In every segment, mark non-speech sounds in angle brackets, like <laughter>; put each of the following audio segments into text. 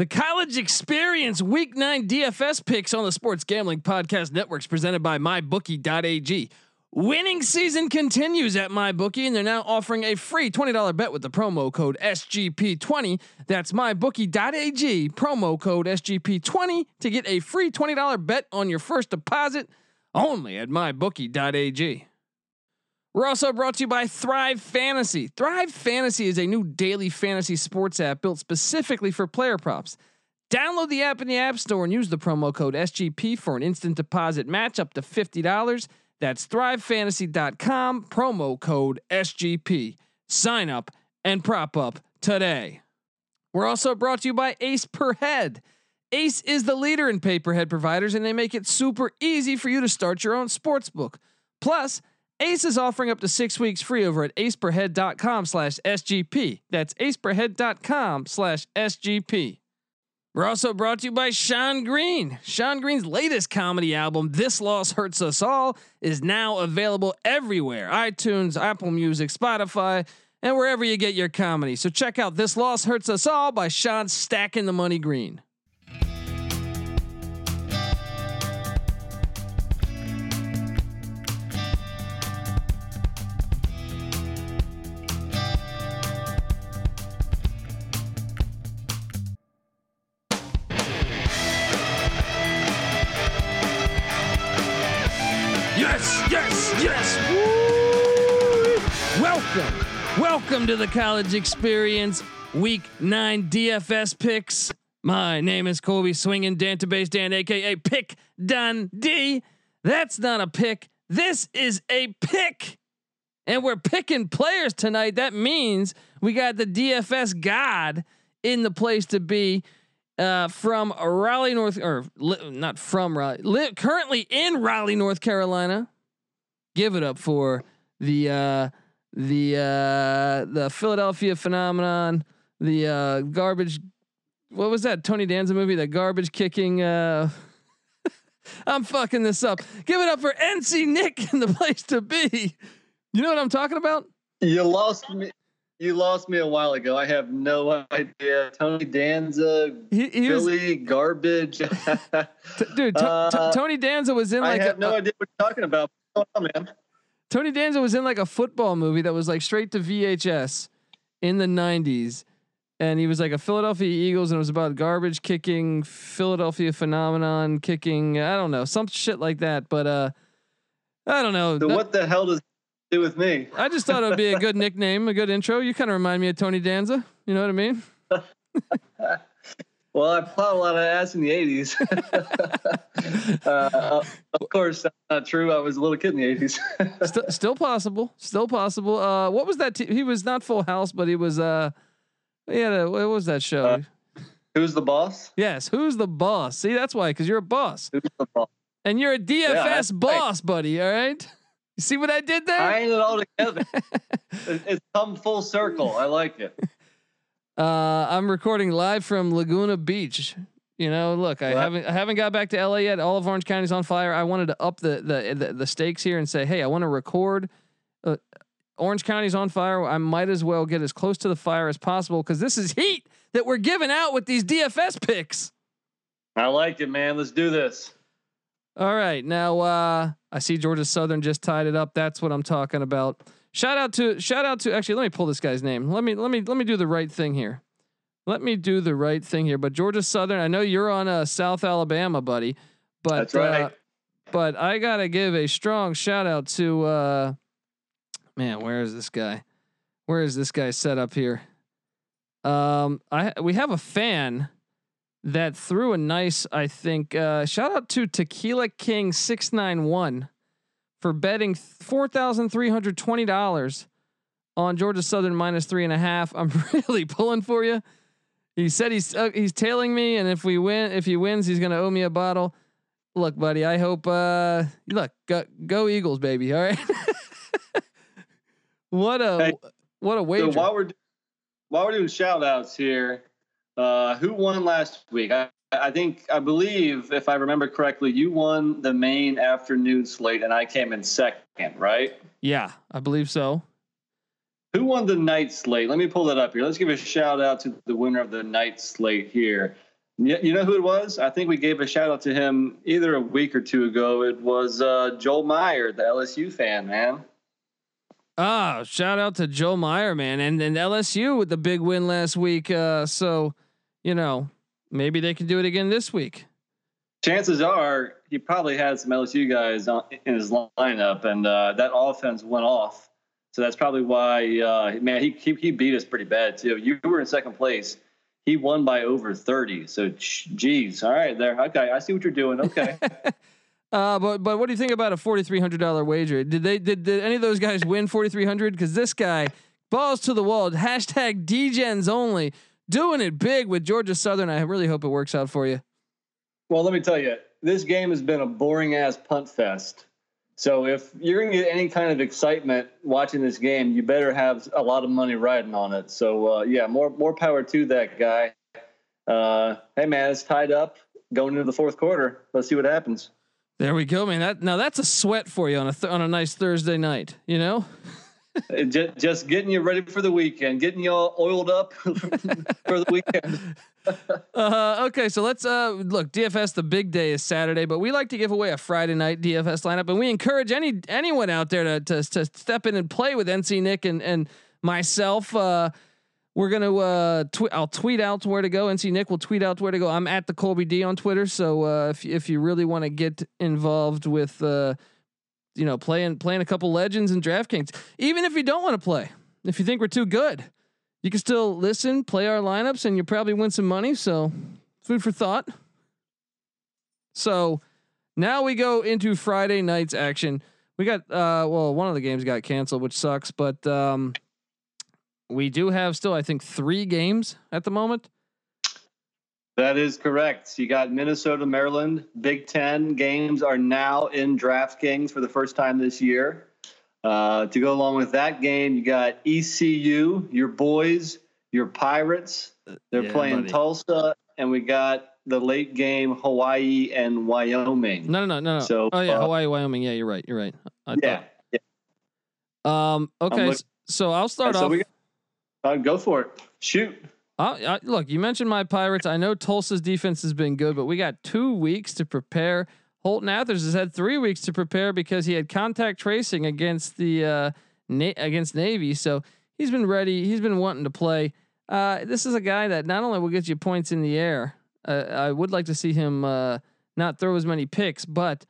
The college experience week nine DFS picks on the Sports Gambling Podcast Networks presented by MyBookie.ag. Winning season continues at MyBookie, and they're now offering a free $20 bet with the promo code SGP20. That's MyBookie.ag, promo code SGP20 to get a free $20 bet on your first deposit only at MyBookie.ag. We're also brought to you by Thrive Fantasy. Thrive Fantasy is a new daily fantasy sports app built specifically for player props. Download the app in the App Store and use the promo code SGP for an instant deposit match up to $50. That's thrivefantasy.com, promo code SGP. Sign up and prop up today. We're also brought to you by Ace Per Head. Ace is the leader in pay-per-head providers, and they make it super easy for you to start your own sports book. Plus, Ace is offering up to six weeks free over at aceperhead.com slash SGP. That's aceperhead.com slash SGP. We're also brought to you by Sean Green. Sean Green's latest comedy album, This Loss Hurts Us All, is now available everywhere iTunes, Apple Music, Spotify, and wherever you get your comedy. So check out This Loss Hurts Us All by Sean Stacking the Money Green. Yes. Woo! Welcome. Welcome to the college experience week nine DFS picks. My name is Colby Swinging Database Dan, aka Pick Dun D. That's not a pick. This is a pick. And we're picking players tonight. That means we got the DFS God in the place to be uh, from Raleigh, North, or li- not from Raleigh, li- currently in Raleigh, North Carolina. Give it up for the uh, the uh, the Philadelphia phenomenon, the uh, garbage. What was that Tony Danza movie? The garbage kicking. Uh, <laughs> I'm fucking this up. Give it up for NC Nick and the place to be. You know what I'm talking about? You lost me. You lost me a while ago. I have no idea. Tony Danza, He, he was, Billy, garbage. <laughs> t- dude. Uh, T- Tony Danza was in like. I have a, no idea what you're talking about. Going on, man? Tony Danza was in like a football movie that was like straight to VHS in the 90s. And he was like a Philadelphia Eagles and it was about garbage kicking, Philadelphia phenomenon kicking, I don't know, some shit like that. But uh I don't know. So what the hell does it do with me? I just thought it would be a good <laughs> nickname, a good intro. You kind of remind me of Tony Danza. You know what I mean? <laughs> Well, I plowed a lot of ass in the '80s. <laughs> uh, of course, that's not true. I was a little kid in the '80s. <laughs> Still, still possible. Still possible. Uh, what was that? T- he was not Full House, but he was. Uh, yeah. What was that show? Uh, Who's the boss? yes. Who's the boss? See, that's why, because you're a boss. Who's the boss? And you're a DFS right. boss, buddy. All right. <laughs> You see what I did there? Tying it all together. It's come full circle. I like it. Uh, I'm recording live from Laguna Beach. You know, look, I Well- haven't I haven't got back to LA yet. All of Orange County's on fire. I wanted to up the the the, the stakes here and say, hey, I want to record. Uh, Orange County's on fire. I might as well get as close to the fire as possible because this is heat that we're giving out with these DFS picks. I like it, man. Let's do this. All right. Now uh I see Georgia Southern just tied it up. That's what I'm talking about. Shout out to shout out to actually let me pull this guy's name. Let me let me let me do the right thing here. Let me do the right thing here. But Georgia Southern, I know you're on uh, South Alabama, buddy. But That's right. uh, but I gotta give a strong shout out to uh man, where is this guy? Where is this guy set up here? Um I we have a fan that threw a nice, I think, uh, shout out to Tequila King six nine one for betting four thousand three hundred twenty dollars on Georgia Southern minus three and a half. I'm <laughs> really pulling for you. He said he's uh, he's tailing me, and if we win, if he wins, he's gonna owe me a bottle. Look, buddy, I hope. Uh, look, go, go Eagles, baby. All right. <laughs> what a Hey, what a So wager. while we're while we're doing shout outs here, uh, who won last week? I, I think I believe if I remember correctly, you won the main afternoon slate and I came in second, right? yeah, I believe so. Who won the night slate? Let me pull that up here. Let's give a shout out to the winner of the night slate here. You know who it was? I think we gave a shout out to him either a week or two ago. It was uh, Joel Meyer, the LSU fan, man. Ah, shout out to Joel Meyer, man, and and LSU with the big win last week. Uh, so, you know, maybe they can do it again this week. Chances are he probably had some LSU guys on, in his lineup, and uh, that offense went off. So that's probably why, uh, man, he, he he beat us pretty bad too. You were in second place. He won by over thirty. So, geez, all right, there. Okay, I see what you're doing. Okay. <laughs> Uh, but but what do you think about a forty three hundred dollar wager? Did they did, did any of those guys win forty three hundred? Because this guy balls to the wall. Hashtag DGens only doing it big with Georgia Southern. I really hope it works out for you. Well, let me tell you, this game has been a boring ass punt fest. So if you're gonna get any kind of excitement watching this game, you better have a lot of money riding on it. So uh, yeah, more more power to that guy. Uh, hey man, it's tied up going into the fourth quarter. Let's see what happens. There we go, man. That now that's a sweat for you on a th- on a nice Thursday night. You know, <laughs> <laughs> just, just getting you ready for the weekend, getting you all oiled up <laughs> for the weekend. <laughs> uh, okay, so let's uh, look. DFS the big day is Saturday, but we like to give away a Friday night DFS lineup, and we encourage any anyone out there to to, to step in and play with NC Nick and and myself. Uh, we're gonna uh, tweet. I'll tweet out where to go. NC Nick will tweet out where to go. I'm at the Colby D on Twitter. So uh, if if you really want to get involved with, uh, you know, playing playing a couple legends and DraftKings, even if you don't want to play, if you think we're too good, you can still listen, play our lineups, and you'll probably win some money. So food for thought. So now we go into Friday night's action. We got uh, well, one of the games got canceled, which sucks, but um, we do have still, I think, three games at the moment. That is correct. You got Minnesota, Maryland. Big Ten games are now in DraftKings for the first time this year. Uh, to go along with that game, you got ECU, your boys, your Pirates. They're yeah, playing buddy. Tulsa, and we got the late game Hawaii and Wyoming. No, no, no, no. So, oh yeah, uh, Hawaii, Wyoming. Yeah, you're right. You're right. I yeah, yeah. Um. Okay. So I'll start so off. Got, uh, go for it. Shoot. Uh, look, you mentioned my Pirates. I know Tulsa's defense has been good, but we got two weeks to prepare. Holton Ahlers has had three weeks to prepare because he had contact tracing against the uh, na- against Navy. So he's been ready. He's been wanting to play. Uh, this is a guy that not only will get you points in the air. Uh, I would like to see him uh, not throw as many picks, but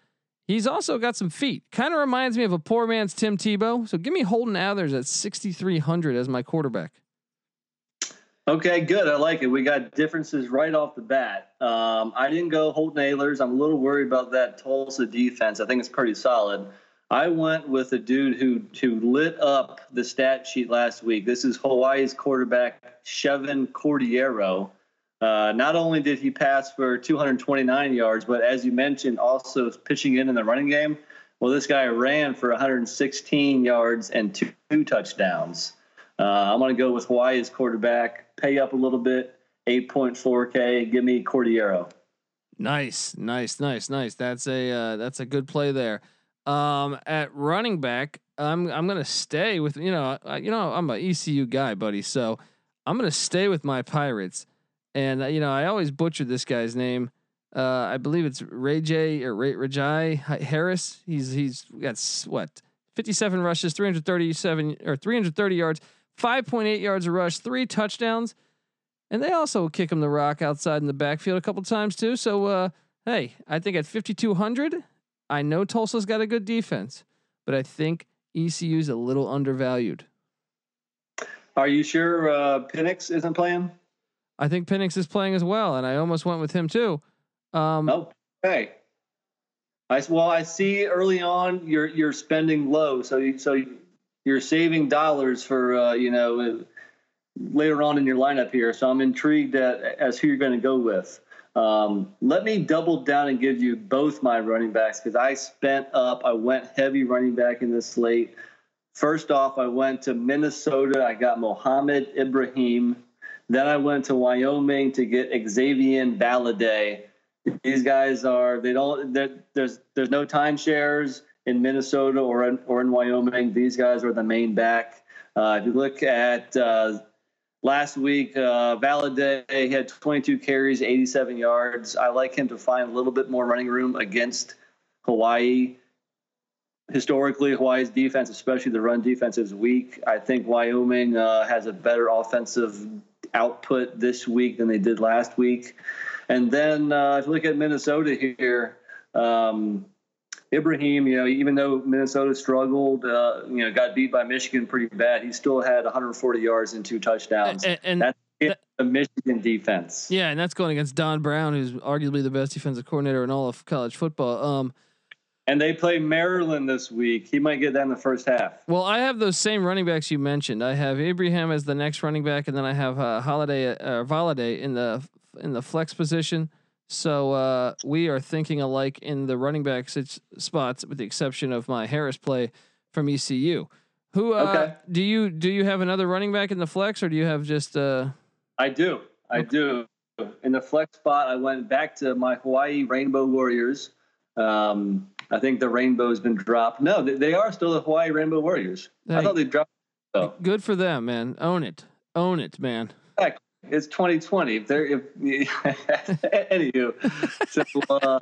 he's also got some feet. Kind of reminds me of a poor man's Tim Tebow. So give me Holton Ahlers at 6,300 as my quarterback. Okay, good. I like it. We got differences right off the bat. Um, I didn't go Holton Ahlers. I'm a little worried about that Tulsa defense. I think it's pretty solid. I went with a dude who who lit up the stat sheet last week. This is Hawaii's quarterback Chevan Cordeiro. Uh, not only did he pass for 229 yards, but as you mentioned, also pitching in in the running game. Well, this guy ran for 116 yards and two, two touchdowns. Uh, I'm going to go with Hawaii's quarterback. Pay up a little bit, 8.4K. Give me Cordeiro. Nice, nice, nice, nice. That's a uh, that's a good play there. Um, at running back, I'm I'm gonna stay with you know I, you know I'm an ECU guy, buddy. So I'm gonna stay with my Pirates, and uh, you know I always butcher this guy's name. Uh, I believe it's Ray J or Ray Rahjai Harris. He's he's got what 57 rushes, 337 or 330 yards, 5.8 yards a rush, three touchdowns. And they also kick him the rock outside in the backfield a couple times too. So, uh, hey, I think at 5,200, I know Tulsa's got a good defense, but I think ECU's a little undervalued. Are you sure uh, Penix isn't playing? I think Penix is playing as well, and I almost went with him too. Um, okay. I well, I see early on you're you're spending low, so you, so you're saving dollars for uh, you know later on in your lineup here. So I'm intrigued at, as who you're going to go with. Um, let me double down and give you both my running backs because I spent up. I went heavy running back in this slate. First off, I went to Minnesota. I got Mohamed Ibrahim. Then I went to Wyoming to get Xavier Valladay. These guys are they don't there's there's no timeshares in Minnesota or in, or in Wyoming. These guys are the main back. Uh, if you look at uh, last week, uh, Valladay he had 22 carries, 87 yards. I like him to find a little bit more running room against Hawaii. Historically, Hawaii's defense, especially the run defense, is weak. I think Wyoming uh, has a better offensive output this week than they did last week. And then uh, if you look at Minnesota here, um, Ibrahim, you know, even though Minnesota struggled, uh, you know, got beat by Michigan pretty bad, he still had 140 yards and two touchdowns. And, and that's the Michigan defense. Yeah, and that's going against Don Brown, who's arguably the best defensive coordinator in all of college football. Um, and they play Maryland this week. He might get that in the first half. Well, I have those same running backs you mentioned. I have Abraham as the next running back, and then I have uh, Holiday uh, Valladay in the in the flex position. So uh, we are thinking alike in the running back spots, with the exception of my Harris play from ECU. Who uh, okay. do you do you have another running back in the flex, or do you have just? Uh... I do, I okay. do. In the flex spot, I went back to my Hawaii Rainbow Warriors. Um, I think the rainbow's been dropped. No, they, they are still the Hawaii Rainbow Warriors. Hey, I thought they dropped. So. Good for them, man. Own it, own it, man. Heck, it's 2020. If they're if <laughs> anywho, so uh,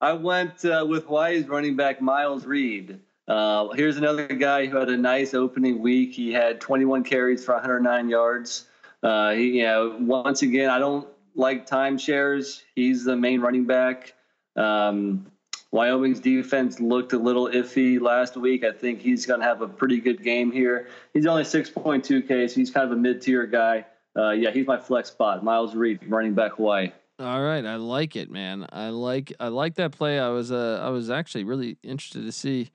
I went uh, with Hawaii's running back Miles Reed. Uh, here's another guy who had a nice opening week. He had 21 carries for 109 yards. Uh, he, you know, once again, I don't like timeshares. He's the main running back. Um, Wyoming's defense looked a little iffy last week. I think he's going to have a pretty good game here. He's only 6.2K, so he's kind of a mid tier guy uh, yeah, he's my flex spot. Miles Reed, running back Hawaii. All right, I like it, man. I like I like that play. I was uh I was actually really interested to see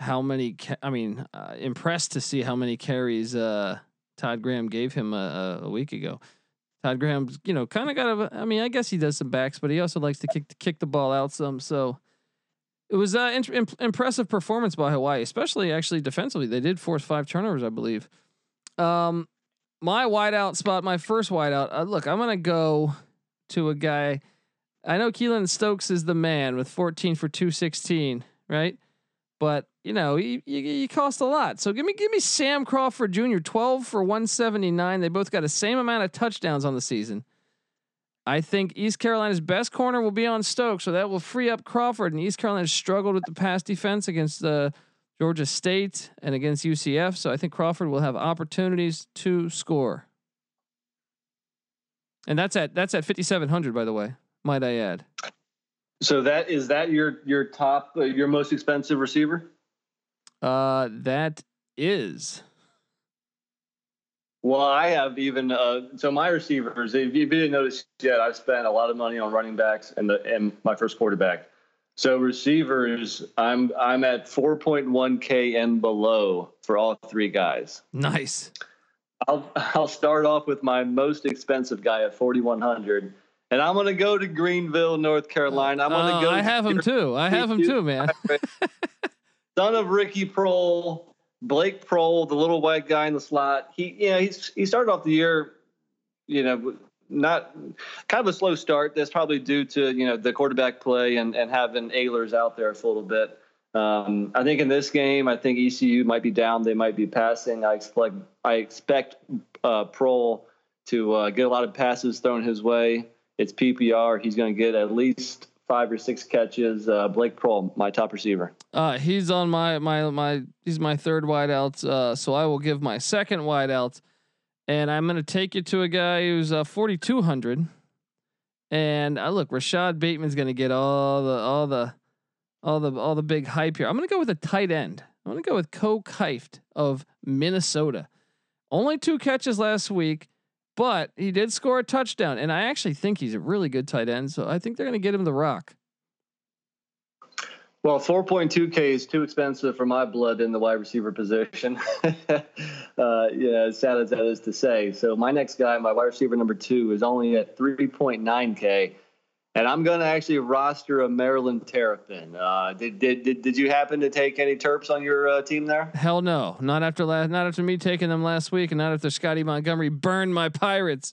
how many. Ca- I mean, uh, impressed to see how many carries uh Todd Graham gave him a, a week ago. Todd Graham's, you know, kind of got a. I mean, I guess he does some backs, but he also likes to kick kick the ball out some. So it was uh imp- impressive performance by Hawaii, especially actually defensively. They did force five turnovers, I believe. Um, my wideout spot, my first wideout. Uh, look, I'm gonna go to a guy. I know Keylon Stokes is the man with 14 for 216, right? But you know, he, he, he cost a lot. So give me give me Sam Crawford Jr. 12 for 179. They both got the same amount of touchdowns on the season. I think East Carolina's best corner will be on Stokes, so that will free up Crawford. And East Carolina struggled with the pass defense against the Georgia State and against UCF. So I think Crawford will have opportunities to score. And that's at that's at 5700 by the way, might I add. So that is that your your top uh, your most expensive receiver? Uh that is. Well, I have even uh, so my receivers. If you didn't notice yet, I've spent a lot of money on running backs and the and my first quarterback. So receivers, I'm I'm at 4.1k and below for all three guys. Nice. I'll I'll start off with my most expensive guy at 4100, and I'm gonna go to Greenville, North Carolina. I'm gonna uh, go. I have him too. I have him too, man. <laughs> Son of Ricky Proehl, Blake Proehl, the little white guy in the slot. He, you know, he's he started off the year, you know, not kind of a slow start. That's probably due to you know the quarterback play and and having Ahlers out there for a little bit. Um, I think in this game, I think ECU might be down. They might be passing. I expect I expect uh, to uh, get a lot of passes thrown his way. It's PPR. He's going to get at least five or six catches. Uh, Blake Proehl, my top receiver. Uh, he's on my my my. He's my third wideout. Uh, so I will give my second wideout and I'm going to take you to a guy who's uh, 4,200. And uh, look, Rashod Bateman's going to get all the all the all the all the big hype here. I'm going to go with a tight end. I'm going to go with Ko Kieft of Minnesota. Only two catches last week, but he did score a touchdown, and I actually think he's a really good tight end. So I think they're going to get him the rock. Well, 4.2K is too expensive for my blood in the wide receiver position. <laughs> uh, yeah, as sad as that is to say. So my next guy, my wide receiver number two, is only at 3.9K. And I'm going to actually roster a Maryland Terrapin. Uh, did, did, did, did you happen to take any Terps on your uh, team there? Hell no. Not after last, not after me taking them last week and not after Scottie Montgomery burned my Pirates.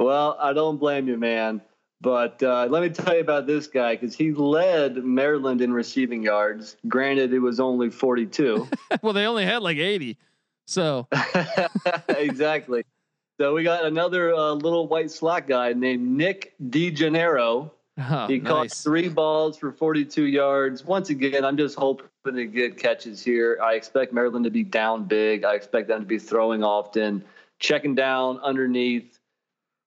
Well, I don't blame you, man. But uh, let me tell you about this guy because he led Maryland in receiving yards. Granted, it was only 42. <laughs> well, they only had like 80. So <laughs> exactly. So we got another uh, little white slot guy named Nick DeGennaro. Oh, he caught three balls for 42 yards. Once again, I'm just hoping to get catches here. I expect Maryland to be down big. I expect them to be throwing often, checking down underneath.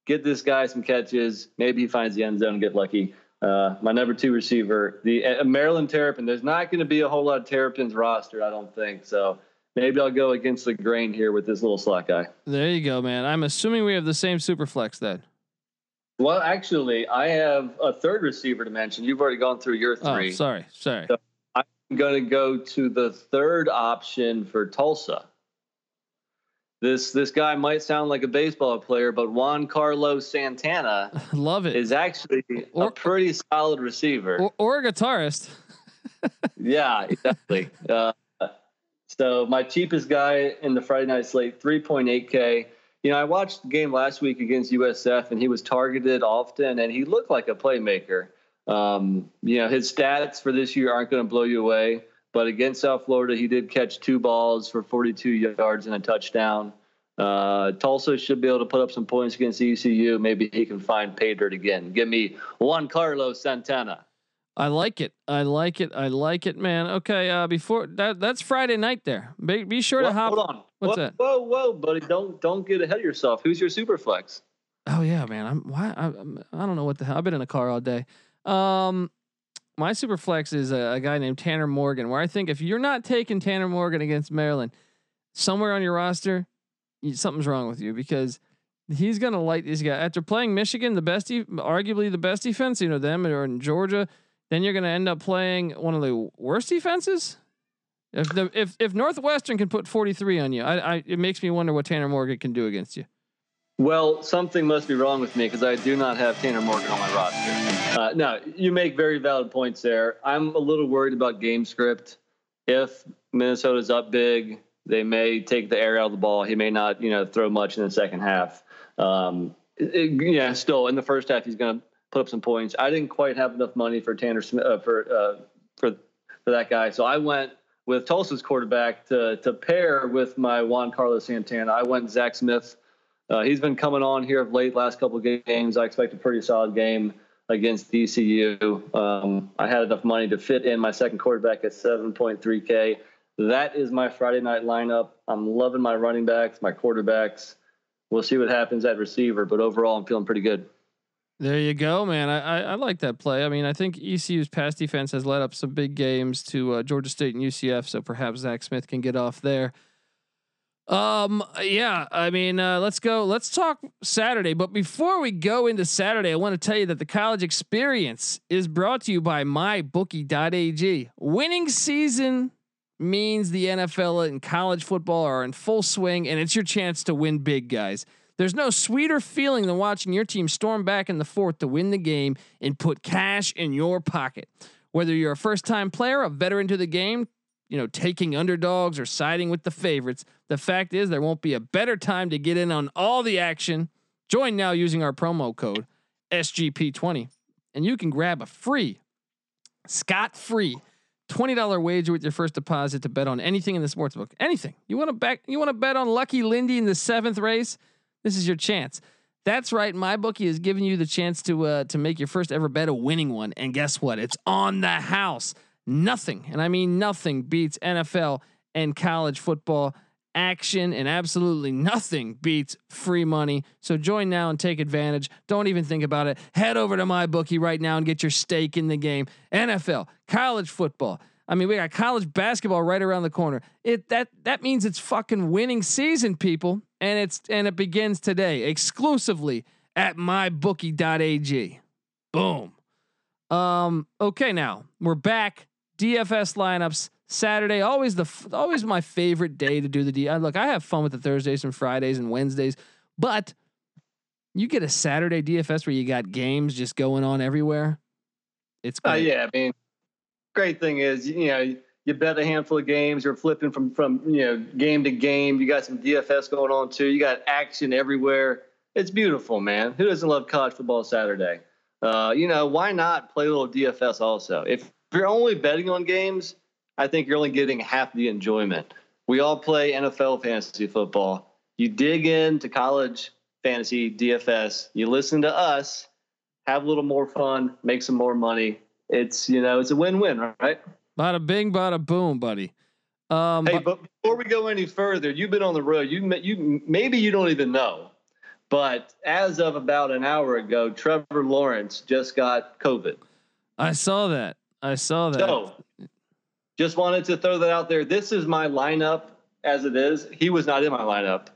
Get this guy some catches. Maybe he finds the end zone and get lucky. Uh, my number two receiver, the uh, Maryland Terrapin. There's not going to be a whole lot of Terrapins rostered, I don't think. So maybe I'll go against the grain here with this little slot guy. There you go, man. I'm assuming we have the same super flex then. Well, actually, I have a third receiver to mention. You've already gone through your Oh, three. sorry, sorry. So- I'm going to go to the third option for Tulsa. This this guy might sound like a baseball player, but Juan Carlos Santana <laughs> Love it. is actually Or- a pretty solid receiver. or, or a guitarist. <laughs> yeah, exactly. uh, so my cheapest guy in the Friday night slate, 3.8K. You know, I watched the game last week against USF, and he was targeted often, and he looked like a playmaker. Um, you know, his stats for this year aren't going to blow you away, but against South Florida, he did catch two balls for 42 yards and a touchdown. Uh, Tulsa should be able to put up some points against ECU. Maybe he can find pay dirt again. Give me Juan Carlos Santana. I like it. I like it. I like it, man. Okay, uh, before that, that's Friday night there. Be, be sure Whoa, to hop. Hold on. What's whoa, that? Whoa, whoa, buddy! Don't don't get ahead of yourself. Who's your super flex? Oh yeah, man. I'm why I, I don't know what the hell. I've been in a car all day. Um, my super flex is a, a guy named Tanner Morgan. Where I think if you're not taking Tanner Morgan against Maryland, somewhere on your roster, you, something's wrong with you because he's gonna light these guys after playing Michigan, the best, arguably the best defense. You know them or in Georgia. Then you're gonna end up playing one of the worst defenses. If the if if Northwestern can put 43 on you, I, I it makes me wonder what Tanner Morgan can do against you. Well, something must be wrong with me because I do not have Tanner Morgan on my roster. Uh, no, you make very valid points there. I'm a little worried about game script. If Minnesota's up big, they may take the air out of the ball. He may not, you know, throw much in the second half. Um, it- yeah, still in the first half, he's going to put up some points. I didn't quite have enough money for Tanner Smith uh, for uh, for for that guy, so I went with Tulsa's quarterback to to pair with my Juan Carlos Santana. I went Zach Smith. Uh, he's been coming on here of late, last couple of games. I expect a pretty solid game against DCU. Um, I had enough money to fit in my second quarterback at 7.3K. That is my Friday night lineup. I'm loving my running backs, my quarterbacks. We'll see what happens at receiver, but overall, I'm feeling pretty good. There you go, man. I, I, I like that play. I mean, I think ECU's pass defense has led up some big games to uh, Georgia State and UCF, so perhaps Zach Smith can get off there. Um, yeah, I mean, uh, let's go. Let's talk Saturday. But before we go into Saturday, I want to tell you that the college experience is brought to you by mybookie.ag. Winning season means the NFL and college football are in full swing, and it's your chance to win big, guys. There's no sweeter feeling than watching your team storm back in the fourth to win the game and put cash in your pocket. Whether you're a first time player, a veteran to the game, you know, taking underdogs or siding with the favorites, the fact is there won't be a better time to get in on all the action. Join now using our promo code SGP20 and you can grab a free, scot free $20 wager with your first deposit to bet on anything in the sportsbook. Anything. You want to bet you want to bet on Lucky Lindy in the 7th race? This is your chance. That's right. My bookie is giving you the chance to uh, to make your first ever bet a winning one. And guess what? It's on the house. Nothing, and I mean nothing, beats NFL and college football action, and absolutely nothing beats free money. So join now and take advantage. Don't even think about it. Head over to my bookie right now and get your stake in the game. NFL, college football. I mean, we got college basketball right around the corner. It that that means it's fucking winning season, people, and it's and it begins today exclusively at mybookie.ag. Boom. Um. Okay, now we're back. DFS lineups Saturday. Always the always my favorite day to do the D. look, I have fun with the Thursdays and Fridays and Wednesdays, but you get a Saturday DFS where you got games just going on everywhere. It's Uh, great. yeah, I mean, great thing is, you know, you bet a handful of games. You're flipping from from you know game to game. You got some DFS going on too. You got action everywhere. It's beautiful, man. Who doesn't love college football Saturday? Uh, you know, why not play a little DFS also? If you're only betting on games, I think you're only getting half the enjoyment. We all play NFL fantasy football. You dig into college fantasy DFS. You listen to us, have a little more fun, make some more money. It's you know it's a win-win, right? Bada bing, bada boom, buddy. Um, hey, but before we go any further, you've been on the road. You you maybe you don't even know, but as of about an hour ago, Trevor Lawrence just got COVID. I saw that. I saw that. So, just wanted to throw that out there. This is my lineup as it is. He was not in my lineup,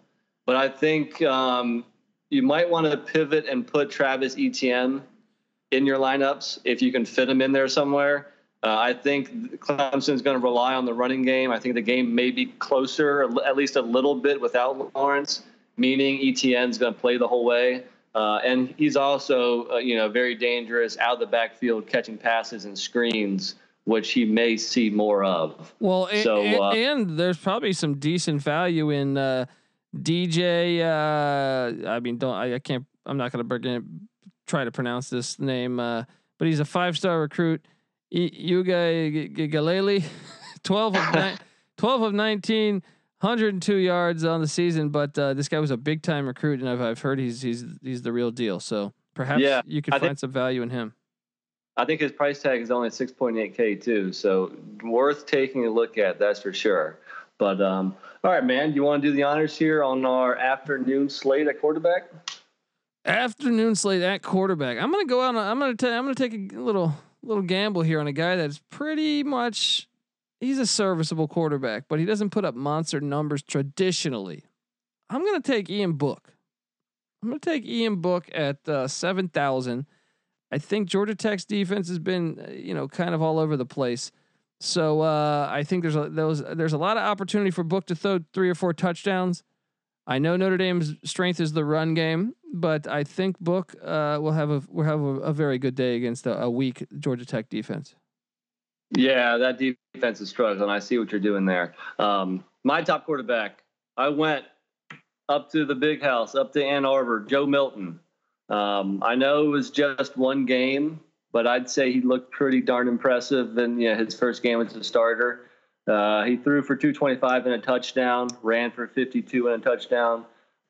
but I think um, you might want to pivot and put Travis Etienne in your lineups if you can fit him in there somewhere. Uh, I think Clemson's going to rely on the running game. I think the game may be closer, at least a little bit, without Lawrence, meaning Etienne's going to play the whole way. Uh, and he's also, uh, you know, very dangerous out of the backfield, catching passes and screens, which he may see more of. Well, so, and, uh, and there's probably some decent value in uh, DJ. Uh, I mean, don't I, I can't. I'm not going to try to pronounce this name, but he's a five star recruit Uiagalelei, <laughs> 12 of, ni- <laughs> 12 of 19, 102 yards on the season. But uh, this guy was a big time recruit, and I've, I've heard he's he's he's the real deal. So perhaps yeah, you could I find think, some value in him. I think his price tag is only 6.8k too, so worth taking a look at. That's for sure. But um, all right, man, you want to do the honors here on our afternoon slate at quarterback? Afternoon slate at quarterback. I'm gonna go out. I'm gonna. T- I'm gonna take a little little gamble here on a guy that's pretty much he's a serviceable quarterback, but he doesn't put up monster numbers traditionally. I'm gonna take Ian Book. I'm gonna take Ian Book at uh, seven thousand. I think Georgia Tech's defense has been, uh, you know, kind of all over the place. So uh, I think there's a those there's a lot of opportunity for Book to throw three or four touchdowns. I know Notre Dame's strength is the run game, but I think Book uh, will have a will have a, a very good day against a, a, weak Georgia Tech defense. Yeah, that defense is struggling. I see what you're doing there. Um, my top quarterback, I went up to the big house, up to Ann Arbor, Joe Milton. Um, I know it was just one game, but I'd say he looked pretty darn impressive you know, his first game as a starter. Uh, he threw for 225 and a touchdown, ran for 52 and a touchdown.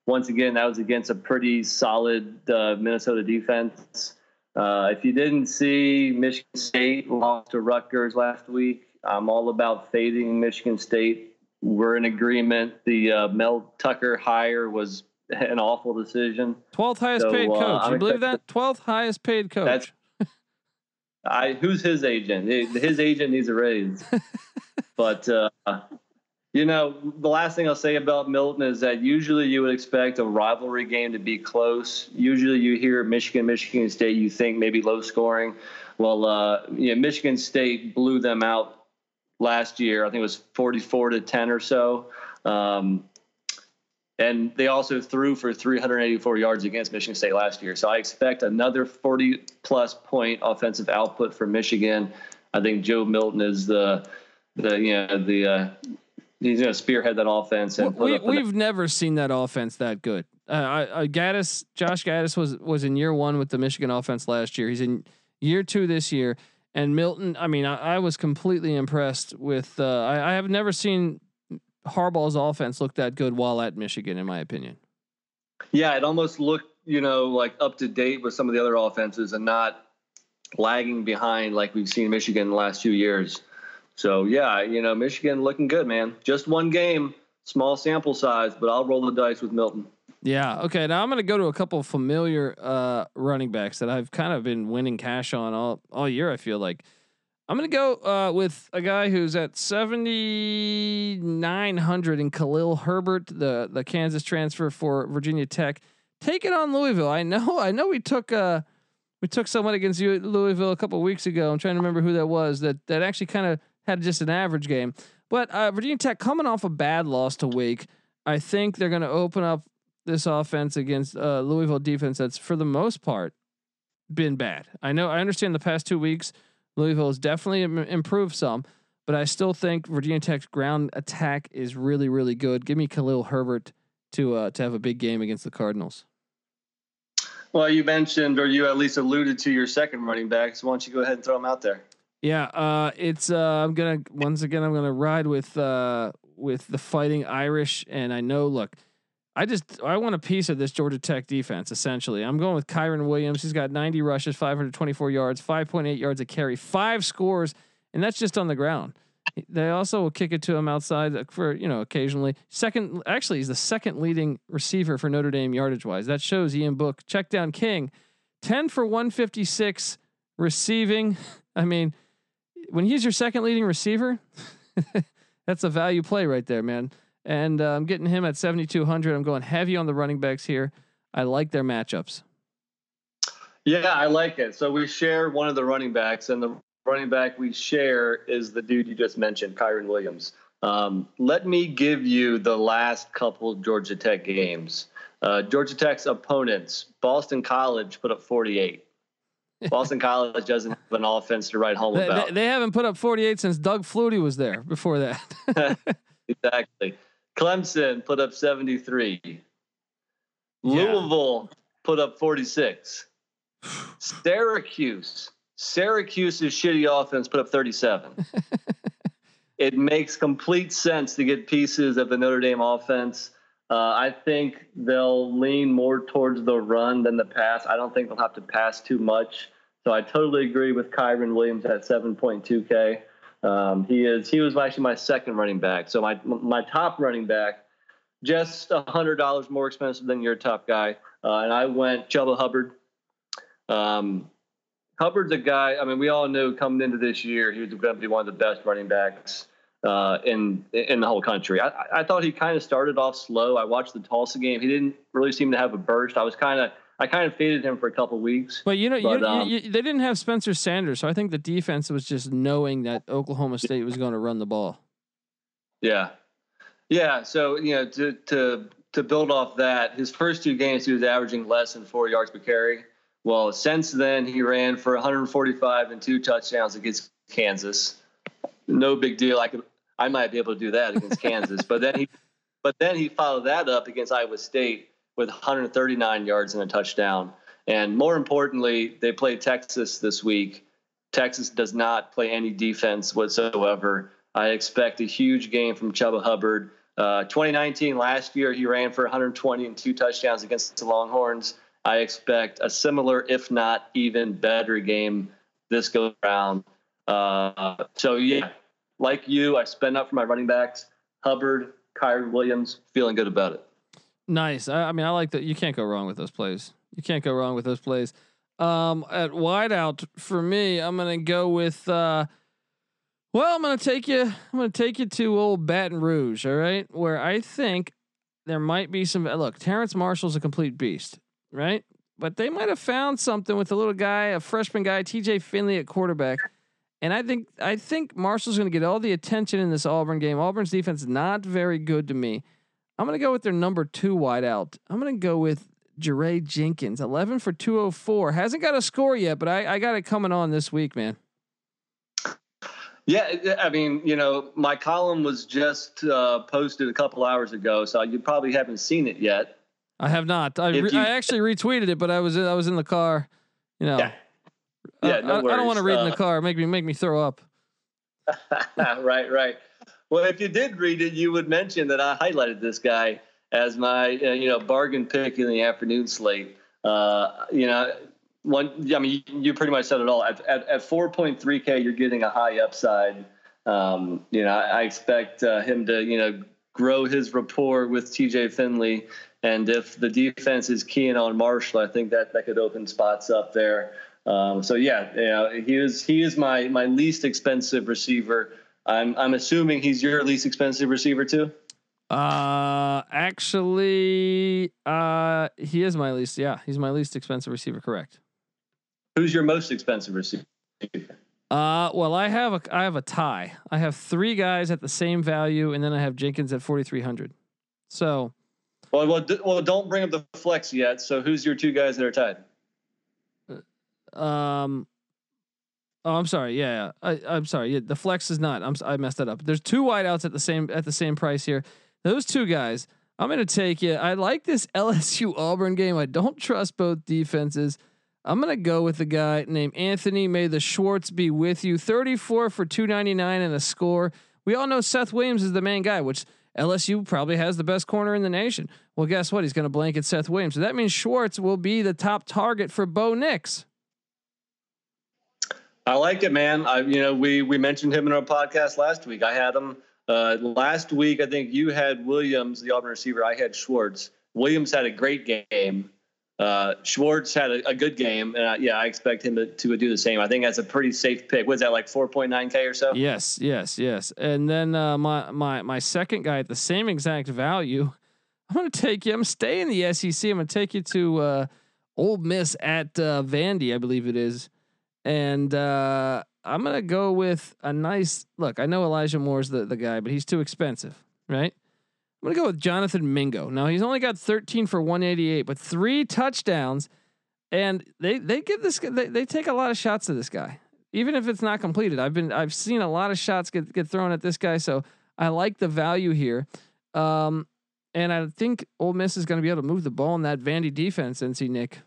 Once again, that was against a pretty solid uh, Minnesota defense. Uh, if you didn't see, Michigan State lost to Rutgers last week. I'm all about fading Michigan State. We're in agreement. The uh, Mel Tucker hire was <laughs> an awful decision. 12th highest so, paid uh, coach. you believe that? 12th highest paid coach. That's, I, who's his agent? His agent needs a raise. <laughs> But uh, you know, the last thing I'll say about Milton is that usually you would expect a rivalry game to be close. Usually, you hear Michigan, Michigan State, you think maybe low scoring. Well, uh, you know, Michigan State blew them out last year. I think it was 44 to 10 or so. Um, and they also threw for 384 yards against Michigan State last year. So I expect another 40 plus point offensive output for Michigan. I think Joe Milton is the the you know the uh, he's going to spearhead that offense. And we, we've never seen that offense that good. Uh, I, I, Gattis, Josh Gattis was was in year one with the Michigan offense last year. He's in year two this year. And Milton, I mean, I, I was completely impressed with. Uh, I, I have never seen Harbaugh's offense look that good while at Michigan, in my opinion. Yeah, it almost looked, you know, like up to date with some of the other offenses and not lagging behind like we've seen Michigan in the last few years. So yeah, you know, Michigan looking good, man. Just one game, small sample size, but I'll roll the dice with Milton. Yeah. Okay. Now I'm going to go to a couple familiar uh, running backs that I've kind of been winning cash on all all year. I feel like I'm going to go uh, with a guy who's at 7,900 in Khalil Herbert, the the Kansas transfer for Virginia Tech. Take it on Louisville. I know. I know we took. Uh, we took someone against Louisville a couple weeks ago. I'm trying to remember who that was. That that actually kind of had just an average game. But uh, Virginia Tech coming off a bad loss to Wake, I think they're going to open up this offense against uh, Louisville defense that's for the most part been bad. I know I understand the past two weeks Louisville has definitely Im- improved some, but I still think Virginia Tech's ground attack is really really good. Give me Khalil Herbert to uh, to have a big game against the Cardinals. Well, you mentioned or you at least alluded to your second running back. So why don't you go ahead and throw him out there? Yeah, uh, it's uh, I'm gonna once again I'm gonna ride with uh, with the Fighting Irish, and I know look, I just I want a piece of this Georgia Tech defense. Essentially, I'm going with Kyren Williams. He's got 90 rushes, 524 yards, 5.8 yards a carry, five scores, and that's just on the ground. They also will kick it to him outside for you know occasionally. Second, actually, he's the second leading receiver for Notre Dame yardage wise. That shows Ian Book check down King, 10 for 156 receiving. <laughs> I mean, when he's your second leading receiver, <laughs> that's a value play right there, man and uh, I'm getting him at 7,200. I'm going heavy on the running backs here. I like their matchups. Yeah, I like it. So we share one of the running backs, and the running back we share is the dude you just mentioned, Kyren Williams. Um, let me give you the last couple Georgia Tech games. Uh, Georgia Tech's opponents, Boston College, put up 48. Boston College doesn't have an offense to write home they, about. They, they, haven't put up 48 since Doug Flutie was there before that. <laughs> <laughs> exactly. Clemson put up 73. Yeah. Louisville put up 46. Syracuse, Syracuse's shitty offense put up 37. <laughs> it makes complete sense to get pieces of the Notre Dame offense. Uh, I think they'll lean more towards the run than the pass. I don't think they'll have to pass too much. So I totally agree with Kyren Williams at 7.2K. Um, he is he was actually my second running back. So my my top running back, just hundred dollars more expensive than your top guy, uh, and I went Chuba Hubbard. Um, Hubbard's a guy. I mean, we all knew coming into this year he was going to be one of the best running backs uh, in in the whole country. I, I thought he kind of started off slow. I watched the Tulsa game. He didn't really seem to have a burst. I was kind of I kind of faded him for a couple weeks. But you know, but, you, um, you, they didn't have Spencer Sanders, so I think the defense was just knowing that Oklahoma State was going to run the ball. Yeah, yeah. So you know, to to to build off that, his first two games he was averaging less than four yards per carry. Well, since then he ran for 145 and two touchdowns against Kansas. No big deal. I could I might be able to do that against Kansas, but then he <laughs> but then he followed that up against Iowa State with 139 yards and a touchdown. And more importantly, they play Texas this week. Texas does not play any defense whatsoever. I expect a huge game from Chuba Hubbard. Uh, 2019, last year, he ran for 120 and two touchdowns against the Longhorns. I expect a similar, if not even better, game this go around. Uh, so, yeah, like you, I spend up for my running backs. Hubbard, Kyren Williams, feeling good about it. Nice. I, I, mean, I like that. You can't go wrong with those plays. You can't go wrong with those plays. Um, at wideout for me, I'm gonna go with. Uh, well, I'm gonna take you. I'm gonna take you to old Baton Rouge. All right, where I think there might be some. Look, Terrace Marshall's a complete beast, right? But they might have found something with a little guy, a freshman guy, T.J. Finley at quarterback. And I think I think Marshall's going to get all the attention in this Auburn game. Auburn's defense is not very good to me. I'm going to go with their number two wideout. I'm going to go with Jaray Jenkins, 11 for 204. Hasn't got a score yet, but I, I got it coming on this week, man. Yeah, I mean, you know, my column was just uh, posted a couple hours ago, so you probably haven't seen it yet. I have not. I, re- you, I actually retweeted it, but I was I was in the car. You know, yeah, yeah no I, I, don't want to read uh, in the uh, car. Make me make me throw up. <laughs> right, right. Well, if you did read it, you would mention that I highlighted this guy as my uh, you know bargain pick in the afternoon slate. Uh, you know, one. I mean, you, you pretty much said it all. At at, at 4.3k, you're getting a high upside. Um, you know, I, I expect uh, him to you know grow his rapport with TJ Finley. And if the defense is keying on Marshall, I think that that could open spots up there. Um, so yeah, know, he is he is my my least expensive receiver I'm I'm assuming he's your least expensive receiver too. Uh, actually, uh, he is my least. Yeah, he's my least expensive receiver. Correct. Who's your most expensive receiver? Uh, well, I have a I have a tie. I have three guys at the same value, and then I have Jenkins at forty three hundred. So, well, well, d- well, don't bring up the flex yet. So, who's your two guys that are tied? Um, Oh, I'm sorry. Yeah. I, am sorry. Yeah, the flex is not. I'm. I messed that up. There's two wideouts at the same at the same price here. Those two guys. I'm gonna take you. I like this <laughs> LSU Auburn game. I don't trust both defenses. I'm gonna go with the guy named Anthony. May the Schwartz be with you. 34 for 299 and a score. We all know Seth Williams is the main guy, which LSU probably has the best corner in the nation. Well, guess what? He's to blanket Seth Williams. So that means Schwartz will be the top target for Bo Nix. I like it, man. I, you know, we we mentioned him in our podcast last week. I had him uh, last week. I think you had Williams, the Auburn receiver. I had Schwartz. Williams had a great game. Uh, Schwartz had a, a, good game, and I, yeah, I expect him to, to do the same. I think that's a pretty safe pick. Was that like 4.9k or so? Yes, yes, yes. And then uh, my my my second guy at the same exact value. I'm going to take you. I'm staying in the SEC. I'm going to take you to uh, Ole Miss at uh, Vandy, I believe it is, and uh, I'm to go with a nice look. I know Elijah Moore's the the guy, but he's too expensive, right? I'm gonna go with Jonathan Mingo. Now he's only got 13 for 188, but three touchdowns, and they they give this they, they take a lot of shots to this guy, even if it's not completed. I've been I've seen a lot of shots get get thrown at this guy, so I like the value here. Um, and I think Ole Miss is going to be able to move the ball in that Vandy defense. NC Nick.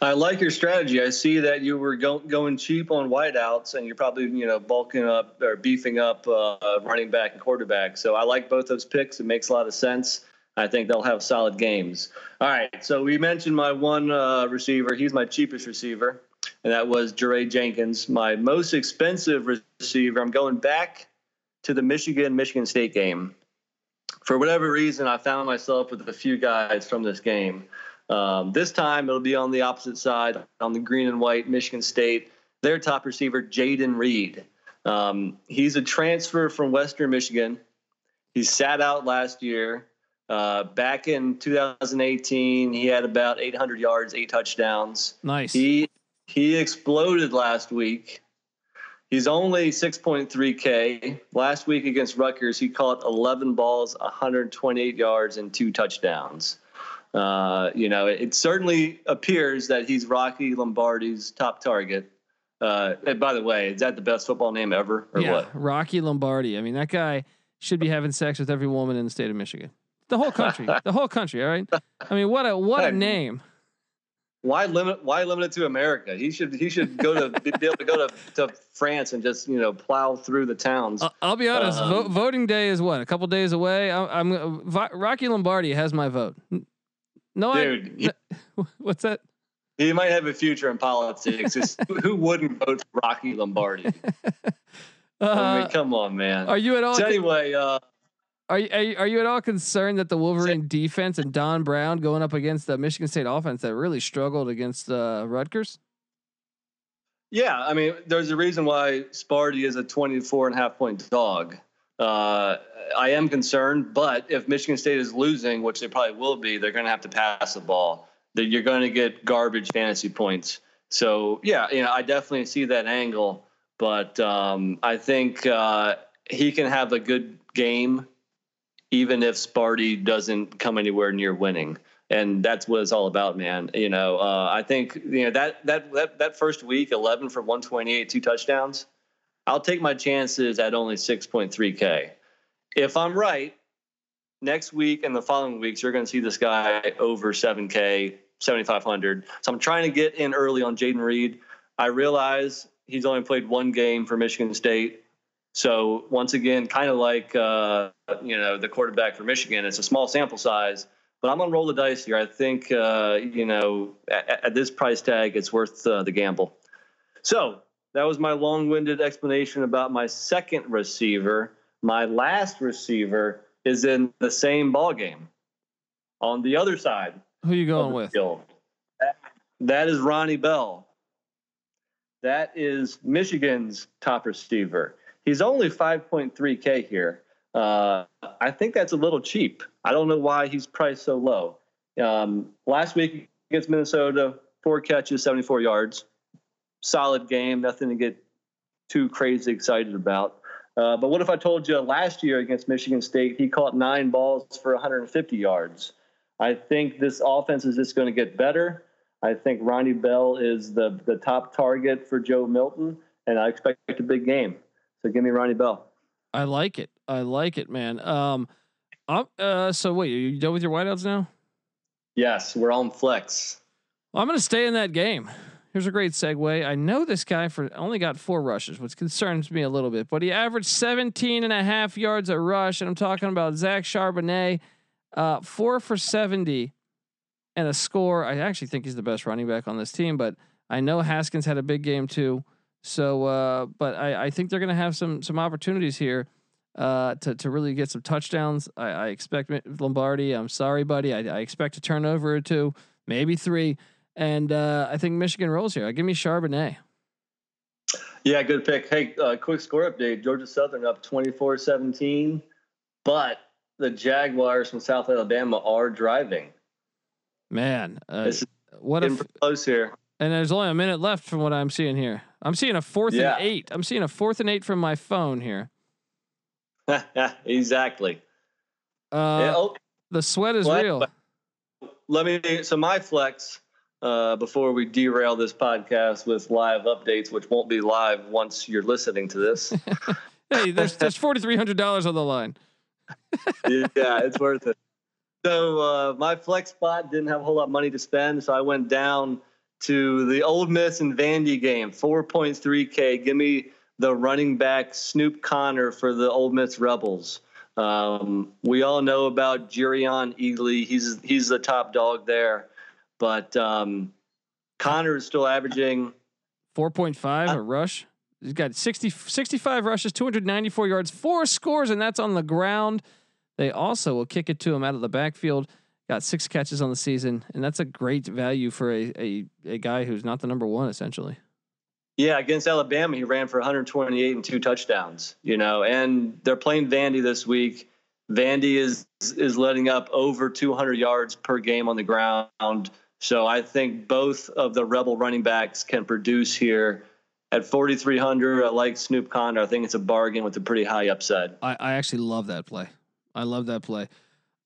I like your strategy. I see that you were go- going cheap on wideouts, and you're probably you know bulking up or beefing up uh, running back and quarterback. So I like both those picks. It makes a lot of sense. I think they'll have solid games. All right. So we mentioned my one uh, receiver. He's my cheapest receiver, and that was Jaray Jenkins. My most expensive receiver. I'm going back to the Michigan Michigan State game. For whatever reason, I found myself with a few guys from this game. Um, this time it'll be on the opposite side, on the green and white, Michigan State. Their top receiver, Jayden Reed. Um, he's a transfer from Western Michigan. He sat out last year. Uh, back in 2018, he had about 800 yards, eight touchdowns. Nice. He he exploded last week. He's only 6.3K. Last week against Rutgers, he caught 11 balls, 128 yards, and two touchdowns. Uh, you know, it, it, certainly appears that he's Rocky Lombardi's top target. Uh, and by the way, is that the best football name ever, or yeah, what? Rocky Lombardi. I mean, that guy should be having sex with every woman in the state of Michigan. The whole country, <laughs> the whole country. All right. I mean, what a what a name. Why limit? Why limit it to America? He should he should go to be able to go to, to France and just you know plow through the towns. I'll, I'll be honest. Um, vo- voting day is what a couple days away. I, I'm, Rocky Lombardi has my vote. No, dude. I, <laughs> what's that? He might have a future in politics. <laughs> who wouldn't vote for Rocky Lombardi? <laughs> Uh, I mean, come on, man. Are you at all? So anyway, uh, are you, are you, are you at all concerned that the Wolverine defense and Don Brown going up against the Michigan State offense that really struggled against uh, Rutgers? Yeah, I mean, there's a reason why Sparty is a 24 and a half point dog. Uh, I am concerned, but if Michigan State is losing, which they probably will be, they're going to have to pass the ball. That you're going to get garbage fantasy points. So yeah, you know, I definitely see that angle, but um, I think uh, he can have a good game, even if Sparty doesn't come anywhere near winning. And that's what it's all about, man. You know, uh, I think you know that that that that first week, 11 for 128, two touchdowns I'll take my chances at only 6.3K. If I'm right, next week and the following weeks, you're going to see this guy over 7K, 7,500. So I'm trying to get in early on Jayden Reed. I realize he's only played one game for Michigan State. So once again, kind of like uh, you know the quarterback for Michigan, it's a small sample size, but I'm gonna roll the dice here. I think uh, you know at, at, this price tag, it's worth uh, the gamble. So that was my long-winded explanation about my second receiver. My last receiver is in the same ball game on the other side. Who you going with? That, that is Ronnie Bell. That is Michigan's top receiver. He's only 5.3K here. Uh, I think that's a little cheap. I don't know why he's priced so low. Um, last week against Minnesota, four catches, 74 yards solid game, nothing to get too crazy excited about. Uh, but what if I told you last year against Michigan State, he caught nine balls for 150 yards? I think this offense is just going to get better. I think Ronnie Bell is the the top target for Joe Milton, and I expect a big game. So give me Ronnie Bell. I like it. I like it, man. Um, uh, so wait, are you done with your wideouts now? Yes, we're on flex. Well, I'm going to stay in that game. Here's a great segue. I know this guy for only got four rushes, which concerns me a little bit, but he averaged 17 and a half yards a rush. And I'm talking about Zach Charbonnet, uh, four for 70 and a score. I actually think he's the best running back on this team, but I know Haskins had a big game too. So, uh, but I, I think they're going to have some some opportunities here uh, to to really get some touchdowns. I, I expect Lombardi. I'm sorry, buddy. I, I, expect a turnover or two, maybe three, and uh, I think Michigan rolls here. Give me Charbonnet. Yeah, good pick. Hey, uh, quick score update: Georgia Southern up 24-17, but the Jaguars from South Alabama are driving. Man, uh, what a close here. And there's only a minute left from what I'm seeing here. I'm seeing a fourth yeah. and eight. I'm seeing a fourth and eight from my phone here. <laughs> exactly. Uh, yeah, oh, the sweat is well, real. Let me. So my flex. Uh, before we derail this podcast with live updates, which won't be live once you're listening to this. <laughs> hey, there's there's forty three hundred dollars on the line. <laughs> yeah, it's worth it. So uh, my flex spot didn't have a whole lot of money to spend, so I went down to the Ole Miss and Vandy game, 4.3K. Give me the running back Snoop Conner for the Ole Miss Rebels. Um, we all know about Jerrion Ealy. He's he's the top dog there, but um, Conner is still averaging 4.5 a rush. He's got 60, 65 rushes, 294 yards, four scores, and that's on the ground. They also will kick it to him out of the backfield got six catches on the season, and that's a great value for a, a, a guy who's not the number one essentially. Yeah, against Alabama, he ran for 128 and two touchdowns. You know, and they're playing Vandy this week. Vandy is is letting up over 200 yards per game on the ground. So I think both of the Rebel running backs can produce here at 4,300. I like Snoop Conner. I think it's a bargain with a pretty high upside. I, I actually love that play. I love that play.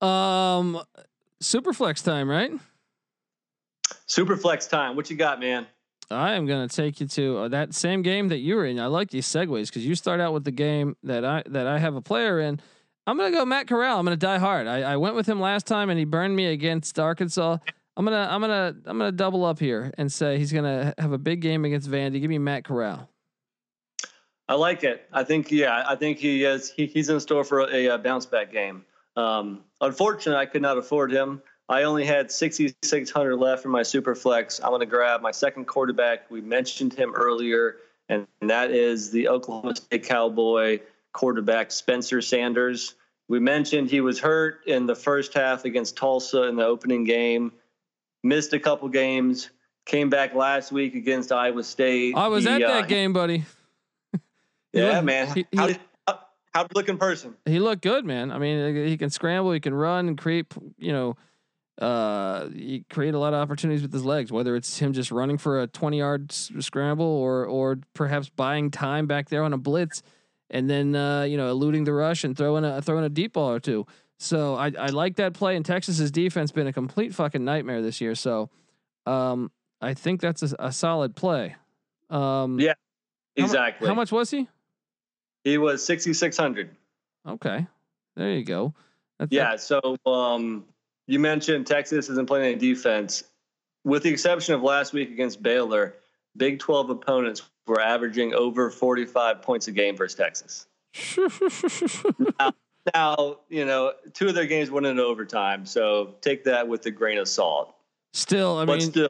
Um, Super flex time, right? Super flex time. What you got, man? I am going to take you to uh, that same game that you were in. I like these segues because you start out with the game that I that I have a player in. I'm going to go Matt Corral. I'm going to die hard. I, I went with him last time and he burned me against Arkansas. I'm gonna I'm gonna I'm gonna double up here and say he's gonna have a big game against Vandy. Give me Matt Corral. I like it. I think yeah. I think he is. He, he's in store for a, a bounce back game. Um, unfortunately, I could not afford him. I only had 6,600 left in my super flex. I'm going to grab my second quarterback. We mentioned him earlier, and that is the Oklahoma State Cowboy quarterback, Spencer Sanders. We mentioned he was hurt in the first half against Tulsa in the opening game, missed a couple games, came back last week against Iowa State. I was he, at that uh, game, buddy. <laughs> yeah, man. He, how, did, How'd he look in person? He looked good, man. I mean, he can scramble, he can run and create, you know, uh, he create a lot of opportunities with his legs, whether it's him just running for a 20 yard scramble or, or perhaps buying time back there on a blitz and then, uh, you know, eluding the rush and throwing a, throwing a deep ball or two. So I, I like that play and Texas's defense been a complete fucking nightmare this year. So, um, I think that's a, a solid play. Um, yeah, exactly. How, how much was he? He was 6,600. Okay. There you go. That's yeah. So um, you mentioned Texas isn't playing any defense. With the exception of last week against Baylor, Big 12 opponents were averaging over 45 points a game versus Texas. <laughs> now, now, you know, two of their games went into overtime. So take that with a grain of salt. Still, I but mean, still,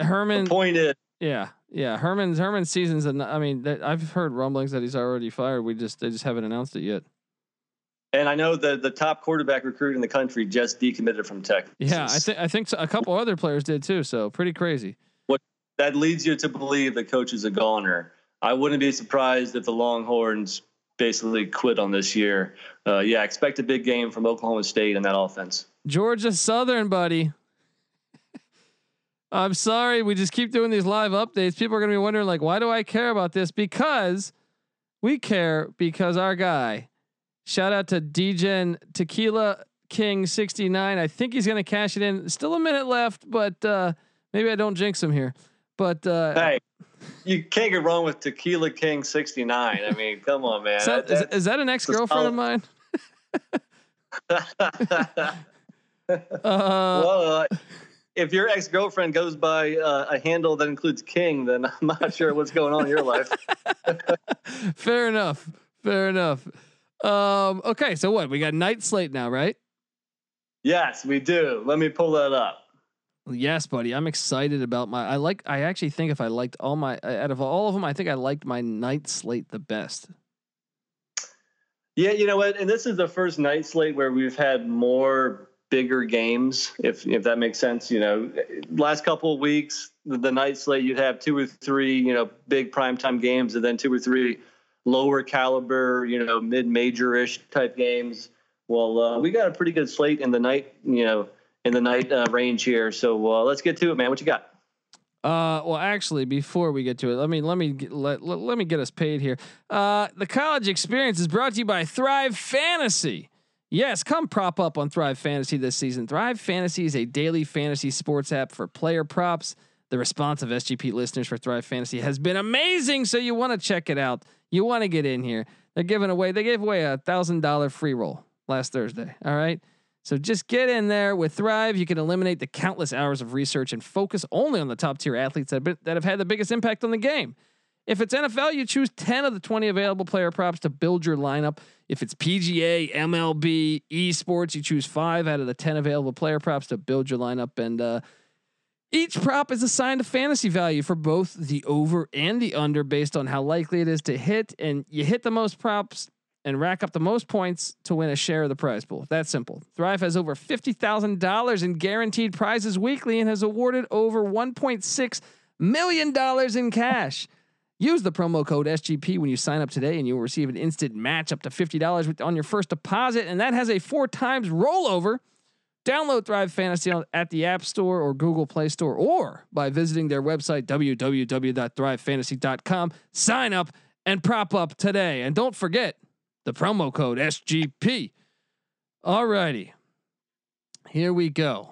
Herman. The point is, yeah, yeah. Herman's Herman's season's. An, I mean, I've heard rumblings that he's already fired. We just they just haven't announced it yet. And I know that the top quarterback recruit in the country just decommitted from Texas. Yeah, I think I think so, a couple other players did too. So pretty crazy. What that leads you to believe the coach is a goner. I wouldn't be surprised if the Longhorns basically quit on this year. Uh, yeah, expect a big game from Oklahoma State in that offense. Georgia Southern, buddy. <laughs> I'm sorry. We just keep doing these live updates. People are going to be wondering, like, why do I care about this? Because we care because our guy, shout out to DGen Tequila King 69. I think he's going to cash it in. Still a minute left, but uh, maybe I don't jinx him here. But uh, hey, you can't get wrong with Tequila King 69. I mean, come on, man. Is that, is, is that an ex girlfriend of mine? <laughs> uh, well, uh, if your ex girlfriend goes by uh, a handle that includes King, then I'm not <laughs> sure what's going on in your life. <laughs> Fair enough. Fair enough. Um, okay, so what? We got night slate now, right? Yes, we do. Let me pull that up. Yes, buddy. I'm excited about my. I like. I actually think if I liked all my out of all of them, I think I liked my night slate the best. Yeah, you know what? And this is the first night slate where we've had more bigger games, if if that makes sense. You know, last couple of weeks, the, the night slate you'd have two or three, you know, big primetime games, and then two or three lower caliber, you know, mid major ish type games. Well, uh, we got a pretty good slate in the night, you know, in the night uh, range here. So uh, let's get to it, man. What you got? Uh, well, actually, before we get to it, let me let me get, let, let, let me get us paid here. Uh, the college experience is brought to you by Thrive Fantasy. Yes, come prop up on Thrive Fantasy this season. Thrive Fantasy is a daily fantasy sports app for player props. The response of SGP listeners for Thrive Fantasy has been amazing, so you want to check it out. You want to get in here. They're giving away. They gave away a thousand dollar free roll last Thursday. All right. So just get in there with Thrive. You can eliminate the countless hours of research and focus only on the top tier athletes that have, been, that have had the biggest impact on the game. If it's NFL, you choose 10 of the 20 available player props to build your lineup. If it's PGA, MLB, esports, you choose five out of the 10 available player props to build your lineup. And uh, each prop is assigned a fantasy value for both the over and the under based on how likely it is to hit. And you hit the most props, and rack up the most points to win a share of the prize pool. That's simple. Thrive has over $50,000 in guaranteed prizes weekly and has awarded over $1.6 million in cash. Use the promo code SGP when you sign up today, and you will receive an instant match up to $50 on your first deposit, and that has a four times rollover. Download Thrive Fantasy at the App Store or Google Play Store, or by visiting their website, www.thrivefantasy.com. Sign up and prop up today. And don't forget, the promo code SGP. All righty. Here we go.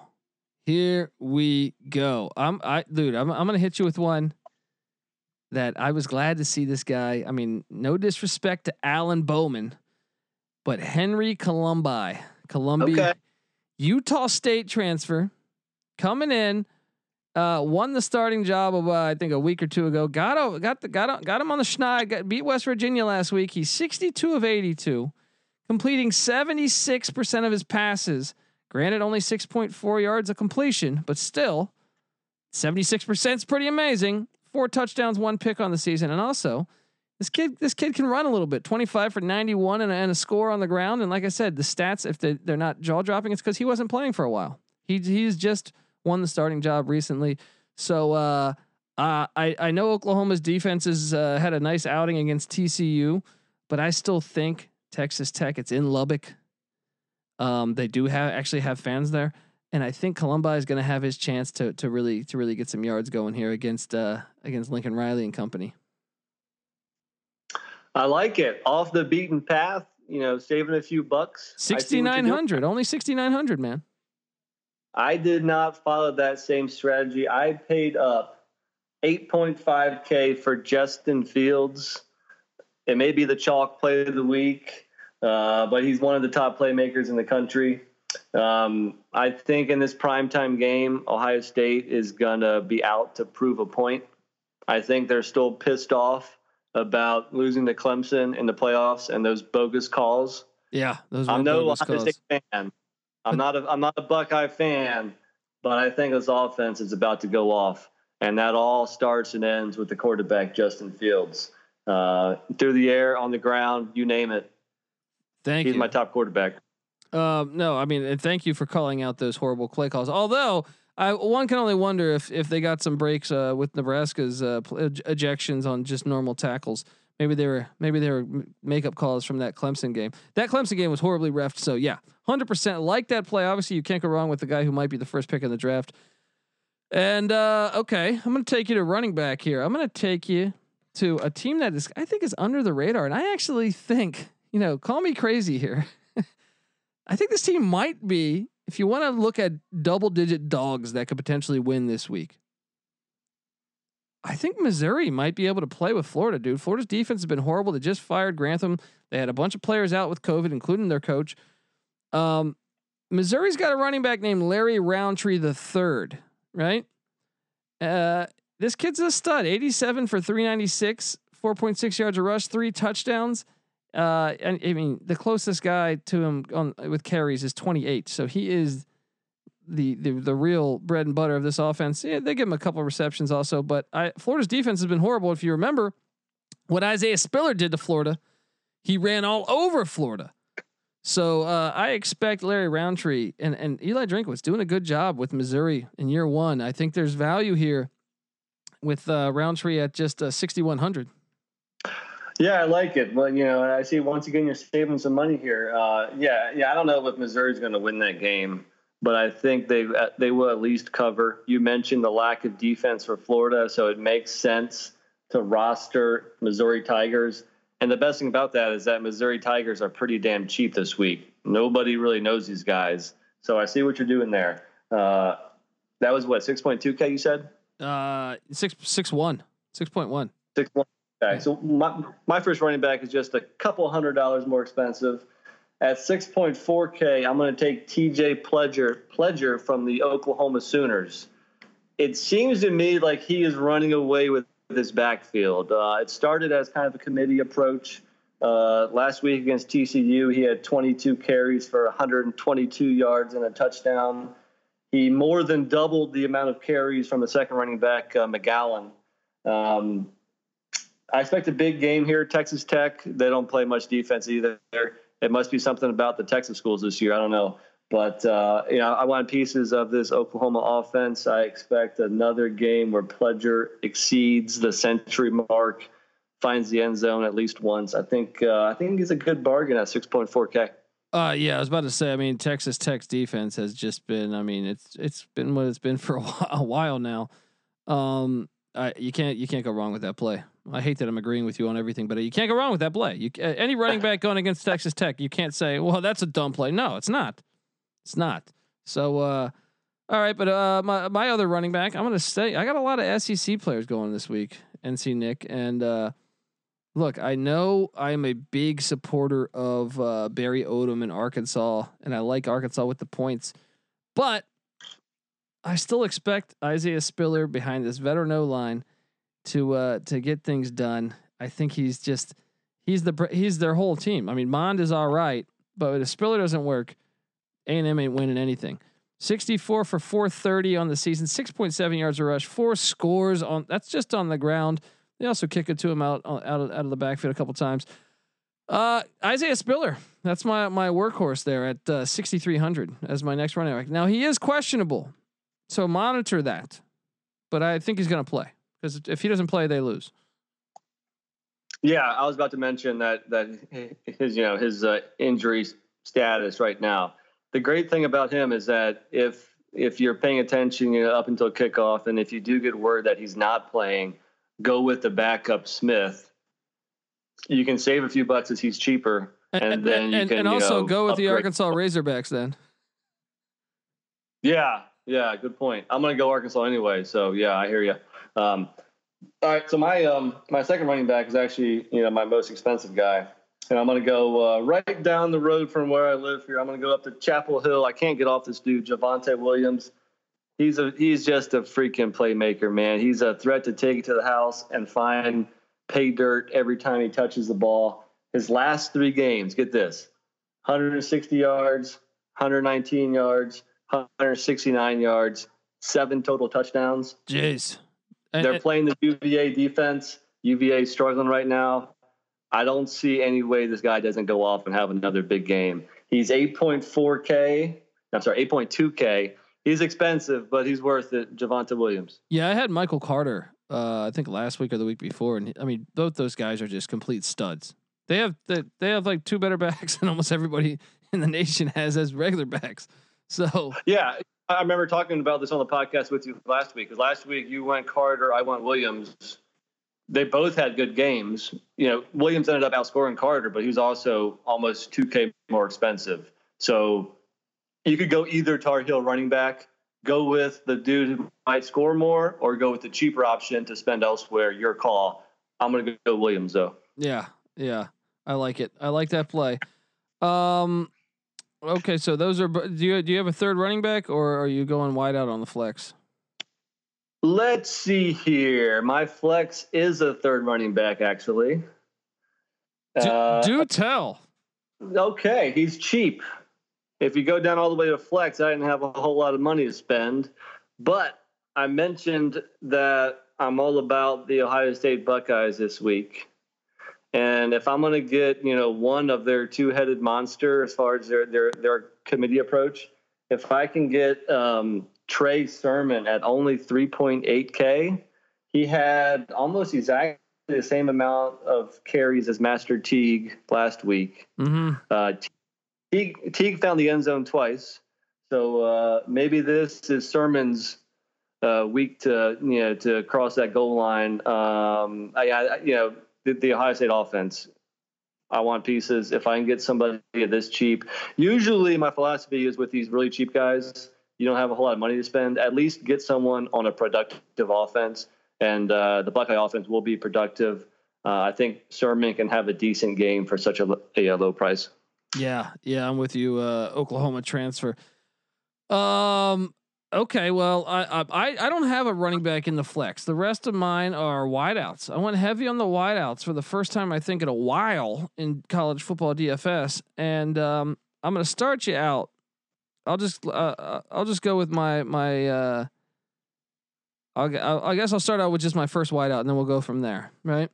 Here we go. I'm I dude, I'm I'm gonna hit you with one that I was glad to see this guy. I mean, no disrespect to Alan Bowman, but Henry Colombi, Columbia, okay. Utah State transfer, coming in, uh, won the starting job of uh, I think a week or two ago. Got a, got the, got got him on the schneid. Got, beat West Virginia last week. He's 62 of 82, completing 76 percent of his passes. Granted, only 6.4 yards of completion, but still, 76 percent is pretty amazing. Four touchdowns, one pick on the season, and also. This kid, this kid can run a little bit. Twenty five for ninety one and, and, a score on the ground. And like I said, the stats, if they, they're not jaw dropping, it's because he wasn't playing for a while. He he's just won the starting job recently. So uh, uh, I I know Oklahoma's defense has uh, had a nice outing against TCU, but I still think Texas Tech. It's in Lubbock. Um, they do have actually have fans there, and I think Colombi is going to have his chance to to really to really get some yards going here against uh, against Lincoln Riley and company. I like it off the beaten path. You know, saving a few bucks. Sixty nine hundred, only sixty nine hundred, man. I did not follow that same strategy. I paid up 8.5K for Justin Fields. It may be the chalk play of the week, uh, but he's one of the top playmakers in the country. Um, I think in this primetime game, Ohio State is going to be out to prove a point. I think they're still pissed off about losing to Clemson in the playoffs and those bogus calls. Yeah, those I'm no Ohio State fan. I'm not a I'm not a Buckeye fan, but I think this offense is about to go off, and that all starts and ends with the quarterback Justin Fields. Uh, through the air, on the ground, you name it. Thank He's you. He's my top quarterback. Um, no, I mean, and thank you for calling out those horrible play calls. Although I one can only wonder if if they got some breaks uh, with Nebraska's uh, ejections on just normal tackles. Maybe they were maybe they were makeup calls from that Clemson game. That Clemson game was horribly refed. So yeah, hundred percent like that play. Obviously, you can't go wrong with the guy who might be the first pick in the draft. And uh, okay, I'm to take you to running back here. I'm to take you to a team that is I think is under the radar, and I actually think you know, call me crazy here. <laughs> I think this team might be, if you want to look at double digit dogs that could potentially win this week. I think Missouri might be able to play with Florida, dude. Florida's defense has been horrible. They just fired Grantham. They had a bunch of players out with COVID, including their coach. Um, Missouri's got a running back named Larry Rountree the third. right? Uh, this kid's a stud. 87 for 396, 4.6 yards a rush, three touchdowns. Uh, and I mean, the closest guy to him on with carries is 28. So he is the the the real bread and butter of this offense. Yeah, they give him a couple of receptions also, but I, Florida's defense has been horrible. If you remember what Isaiah Spiller did to Florida, he ran all over Florida. So uh, I expect Larry Rountree and and Eli Drinkwitz doing a good job with Missouri in year one. I think there's value here with uh, Rountree at just uh, 6100. Yeah, I like it. But you know, I see once again you're saving some money here. Uh, yeah, yeah. I don't know if Missouri's going to win that game, but I think they uh, they will at least cover. You mentioned the lack of defense for Florida, so it makes sense to roster Missouri Tigers. And the best thing about that is that Missouri Tigers are pretty damn cheap this week. Nobody really knows these guys, so I see what you're doing there. Uh, that was what six point two k. You said uh, six six one six point one six one. Okay, so my, my first running back is just a couple hundred dollars more expensive. At 6.4K, I'm going to take TJ Pledger, Pledger from the Oklahoma Sooners. It seems to me like he is running away with this backfield. Uh, it started as kind of a committee approach. Uh, last week against TCU, he had 22 carries for 122 yards and a touchdown. He more than doubled the amount of carries from the second running back, uh, McGowan. Um, I expect a big game here. Texas Tech, they don't play much defense either. It must be something about the Texas schools this year. I don't know. But, uh, you know, I want pieces of this Oklahoma offense. I expect another game where Pledger exceeds the century mark, finds the end zone at least once. I think uh, I think he's a good bargain at 6.4K. Uh, yeah, I was about to say. I mean, Texas Tech's defense has just been. I mean, it's it's been what it's been for a while, <laughs> a while now. Um, I, you can't you can't go wrong with that play. I hate that I'm agreeing with you on everything, but you can't go wrong with that play. You any running back going against Texas Tech, you can't say, "Well, that's a dumb play." No, it's not. It's not. So, uh, all right, but uh, my my other running back, I'm gonna say I got a lot of SEC players going this week. NC Nick and uh, look, I know I am a big supporter of uh, Barry Odom in Arkansas, and I like Arkansas with the points, but I still expect Isaiah Spiller behind this veteran O line to uh, to get things done. I think he's just he's the he's their whole team. I mean, Mond is all right, but if Spiller doesn't work, A and M ain't winning anything. 64 for 430 on the season, 6.7 yards a rush, four scores on that's just on the ground. They also kick it to him out out of, out of the backfield a couple times. Uh, Isaiah Spiller, that's my my workhorse there at uh, 6300 as my next running back. Now he is questionable, so monitor that, but I think he's going to play because if he doesn't play, they lose. Yeah, I was about to mention that that his you know his uh, injury status right now. The great thing about him is that if if you're paying attention you know, up until kickoff, and if you do get word that he's not playing, go with the backup Smith. You can save a few bucks as he's cheaper, and, and then you and, can and also know, go with upgrade. the Arkansas Razorbacks then. Yeah, yeah, good point. I'm gonna go Arkansas anyway, so yeah, I hear you. Um, all right, so my um, my second running back is actually you know my most expensive guy, and I'm gonna go uh, right down the road from where I live here. I'm gonna go up to Chapel Hill. I can't get off this dude, Javonte Williams. He's a he's just a freaking playmaker, man. He's a threat to take it to the house and find pay dirt every time he touches the ball. His last three games, get this: 160 yards, 119 yards, 169 yards, seven total touchdowns. Jeez. They're playing the UVA defense. UVA struggling right now. I don't see any way this guy doesn't go off and have another big game. He's 8.4K. I'm sorry, 8.2K. He's expensive, but he's worth it. Javonte Williams. Yeah, I had Michael Carter. Uh, I think last week or the week before, and I mean, both those guys are just complete studs. They have they, they have like two better <laughs> backs than almost everybody in the nation has as regular backs. So yeah, I remember talking about this on the podcast with you last week. Because last week you went Carter, I went Williams. They both had good games. You know, Williams ended up outscoring Carter, but he was also almost 2K more expensive. So you could go either Tar Heel running back, go with the dude who might score more, or go with the cheaper option to spend elsewhere. Your call. I'm going to go Williams, though. Yeah, yeah, I like it. I like that play. Um, okay, so those are. Do you do you have a third running back, or are you going wide out on the flex? Let's see here. My flex is a third running back, actually. Do, uh, do tell. Okay, he's cheap. If you go down all the way to flex, I didn't have a whole lot of money to spend. But I mentioned that I'm all about the Ohio State Buckeyes this week. And if I'm going to get, you know, one of their two-headed monster as far as their their their committee approach, if I can get um, Trey Sermon at only 3.8k, he had almost exactly the same amount of carries as Master Teague last week. Mm-hmm. Uh, Teague, Teague found the end zone twice, so uh, maybe this is Sermon's uh, week to you know to cross that goal line. Um, I, I, you know the, the Ohio State offense. I want pieces. If I can get somebody this cheap, usually my philosophy is with these really cheap guys, you don't have a whole lot of money to spend. At least get someone on a productive offense, and uh, the Buckeye offense will be productive. Uh, I think Sermon can have a decent game for such a, a low price. Yeah, yeah, I'm with you. Uh, Oklahoma transfer. Um, Okay, well, I, I I don't have a running back in the flex. The rest of mine are wideouts. I went heavy on the wideouts for the first time I think in a while in college football DFS, and um, I'm going to start you out. I'll just uh, uh, I'll just go with my my. Uh, I'll, I guess I'll start out with just my first wideout, and then we'll go from there. Right.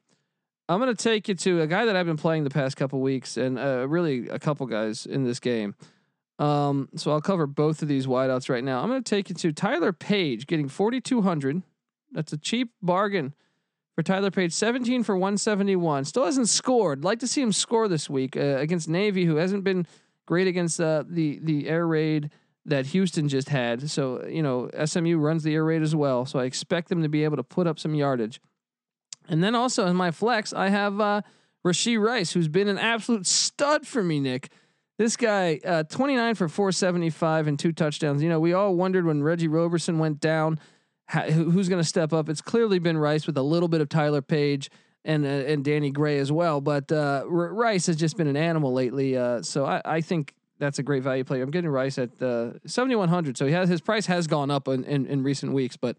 I'm going to take you to a guy that I've been playing the past couple weeks, and uh, really a couple guys in this game. Um, so I'll cover both of these wideouts right now. I'm going to take you to Tyler Page getting 4,200. That's a cheap bargain for Tyler Page. 17 for 171. Still hasn't scored. Like to see him score this week uh, against Navy, who hasn't been great against uh, the the air raid that Houston just had. So you know SMU runs the air raid as well. So I expect them to be able to put up some yardage. And then also in my flex, I have uh, Rashee Rice, who's been an absolute stud for me, Nick. This guy, uh, 29 for 475 and two touchdowns. You know, we all wondered when Reggie Roberson went down, how, who's going to step up. It's clearly been Rice with a little bit of Tyler Page and uh, and Danny Gray as well. But uh, R- Rice has just been an animal lately. Uh, so I, I think that's a great value player. I'm getting Rice at uh, 7100. So he has his price has gone up in, in, in recent weeks, but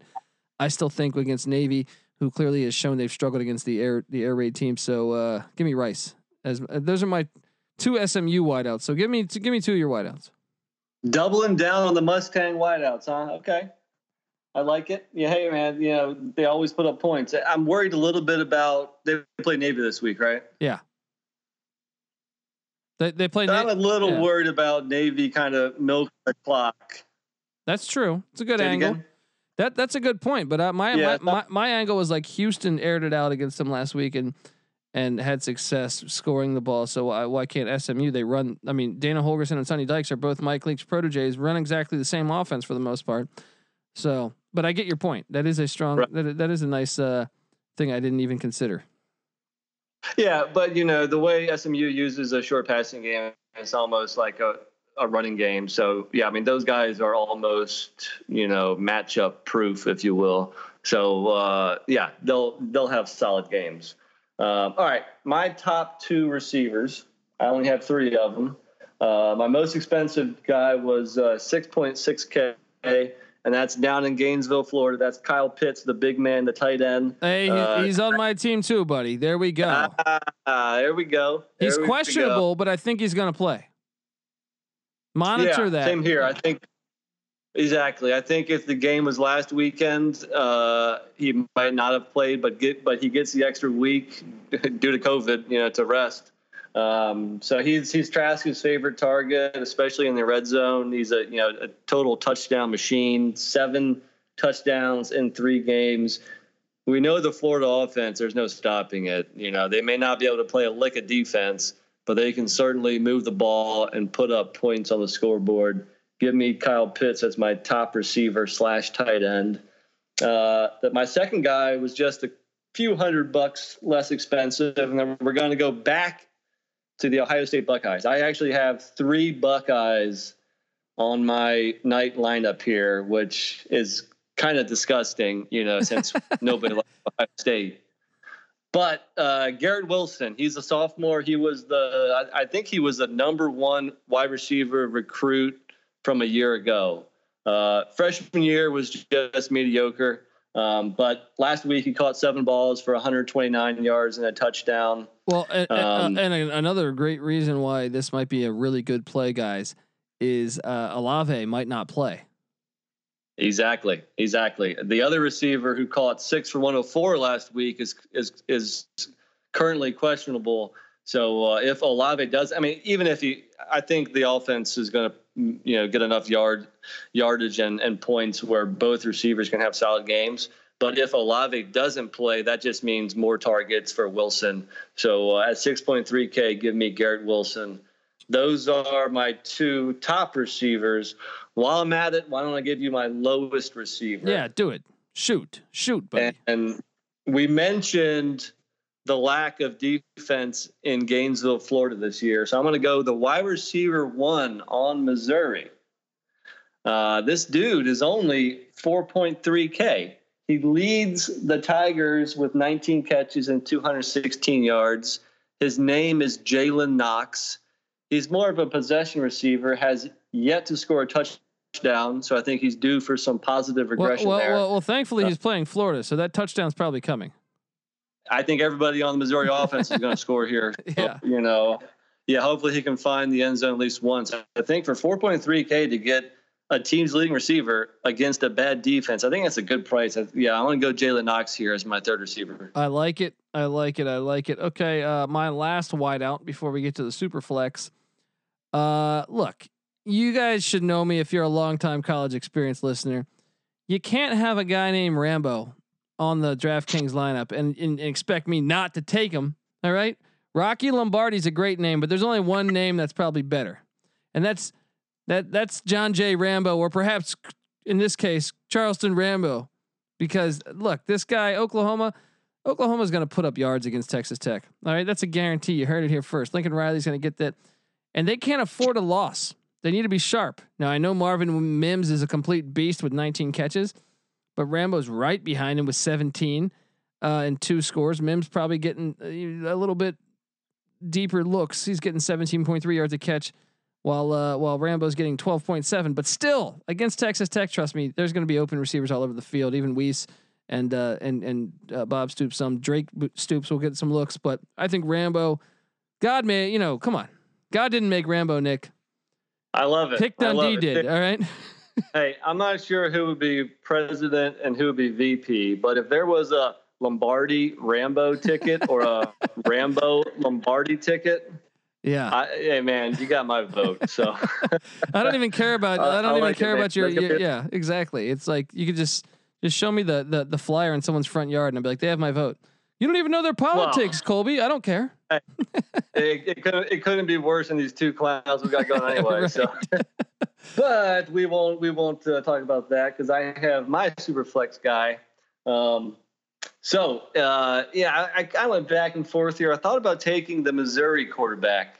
I still think against Navy, who clearly has shown they've struggled against the air the air raid team. So uh, give me Rice as those are my two SMU wideouts. So give me give me two of your wideouts. Doubling down on the Mustang wideouts, huh? Okay. I like it. Yeah, hey man, you know they always put up points. I'm worried a little bit about they play Navy this week, right? Yeah. They they play. I'm Na- a little yeah. worried about Navy kind of milk the clock. That's true. It's a good Say angle. That that's a good point. But uh, my, yeah, my, my my angle was like Houston aired it out against them last week, and and had success scoring the ball. So why, why can't SMU? They run. I mean, Dana Holgorsen and Sonny Dykes are both Mike Leach's proteges. Run exactly the same offense for the most part. So, but I get your point. That is a strong. Right. That that is a nice uh, thing. I didn't even consider. Yeah, but you know the way SMU uses a short passing game, it's almost like a a running game. So yeah, I mean those guys are almost you know matchup proof, if you will. So uh, yeah, they'll they'll have solid games. Um, all right, my top two receivers. I only have three of them. Uh, my most expensive guy was uh, 6.6K, and that's down in Gainesville, Florida. That's Kyle Pitts, the big man, the tight end. Hey, uh, he's on my team too, buddy. There we go. Ah, there we go. There he's we questionable, go. but I think he's going to play. Monitor yeah, that. Same here. I think Exactly. I think if the game was last weekend, uh, he might not have played, but get but he gets the extra week <laughs> due to COVID, you know, to rest. Um, so he's he's Trask's favorite target, especially in the red zone. He's a you know a total touchdown machine, seven touchdowns in three games. We know the Florida offense. There's no stopping it. You know they may not be able to play a lick of defense, but they can certainly move the ball and put up points on the scoreboard give me Kyle Pitts as my top receiver slash tight end. Uh, that my second guy was just a few hundred bucks less expensive, and then we're going to go back to the Ohio State Buckeyes. I actually have three Buckeyes on my night lineup here, which is kind of disgusting, you know, since <laughs> nobody likes Ohio State. But uh, Garrett Wilson, he's a sophomore. He was the, I, I think he was the number one wide receiver recruit from a year ago. Uh, freshman year was just mediocre. Um, but last week he caught seven balls for 129 yards and a touchdown. Well, and, um, and, and another great reason why this might be a really good play, guys, is uh, Olave might not play. Exactly, exactly. The other receiver who caught six for 104 last week is is is currently questionable. So uh, if Olave does, I mean, even if he, I think the offense is going to you know get enough yard yardage and, and points where both receivers can have solid games. But if Olave doesn't play, that just means more targets for Wilson. So uh, at 6.3K, give me Garrett Wilson. Those are my two top receivers. While I'm at it, why don't I give you my lowest receiver? Yeah, do it. Shoot, shoot, buddy. And, and we mentioned the lack of defense in Gainesville, Florida this year. So I'm going to go the wide receiver one on Missouri. Uh, this dude is only 4.3K. He leads the Tigers with 19 catches and 216 yards. His name is Jalen Knox. He's more of a possession receiver, has yet to score a touchdown. So I think he's due for some positive regression well, well, there. Well, well, thankfully uh, he's playing Florida, so that touchdown's probably coming. I think everybody on the Missouri <laughs> offense is going to score here. So, <laughs> yeah. You know, yeah, hopefully he can find the end zone at least once. I think for 4.3K to get a team's leading receiver against a bad defense, I think that's a good price. I, yeah, I want to go Jalen Knox here as my third receiver. I like it. I like it. I like it. Okay, uh, my last wideout before we get to the super flex. Uh, look, you guys should know me if you're a longtime college experience listener. You can't have a guy named Rambo on the DraftKings lineup and, and, and expect me not to take him. All right. Rocky Lombardi's a great name, but there's only one name that's probably better. And that's that that's John J. Rambo, or perhaps in this case, Charleston Rambo. Because look, this guy, Oklahoma, Oklahoma's to put up yards against Texas Tech. All right, that's a guarantee. You heard it here first. Lincoln Riley's to get that, and they can't afford a loss. They need to be sharp. Now I know Marvin Mims is a complete beast with 19 catches, but Rambo's right behind him with 17 uh, and two scores. Mims probably getting a little bit deeper looks. He's getting 17.3 yards a catch, while uh, while Rambo's getting 12.7. But still, against Texas Tech, trust me, there's going to be open receivers all over the field. Even Wease and uh, and and uh, Bob Stoops, some Drake Stoops will get some looks. But I think Rambo, God may, you know, come on, God didn't make Rambo, Nick. I love it. Pick Dundee did. All right. <laughs> hey, I'm not sure who would be president and who would be VP, but if there was a Lombardi Rambo ticket or a <laughs> Rambo Lombardi ticket, yeah. I, hey man, you got my vote. So <laughs> I don't even care about. I don't I even like care it, about your, your yeah, exactly. It's like you could just just show me the the the flyer in someone's front yard and I'd be like, they have my vote. You don't even know their politics, well, Colby. I don't care. <laughs> it, it, couldn't it couldn't be worse than these two clowns we got going anyway. <laughs> right. So, <laughs> but we won't we won't uh, talk about that because I have my super flex guy. Um, so uh, yeah, I, I went back and forth here. I thought about taking the Missouri quarterback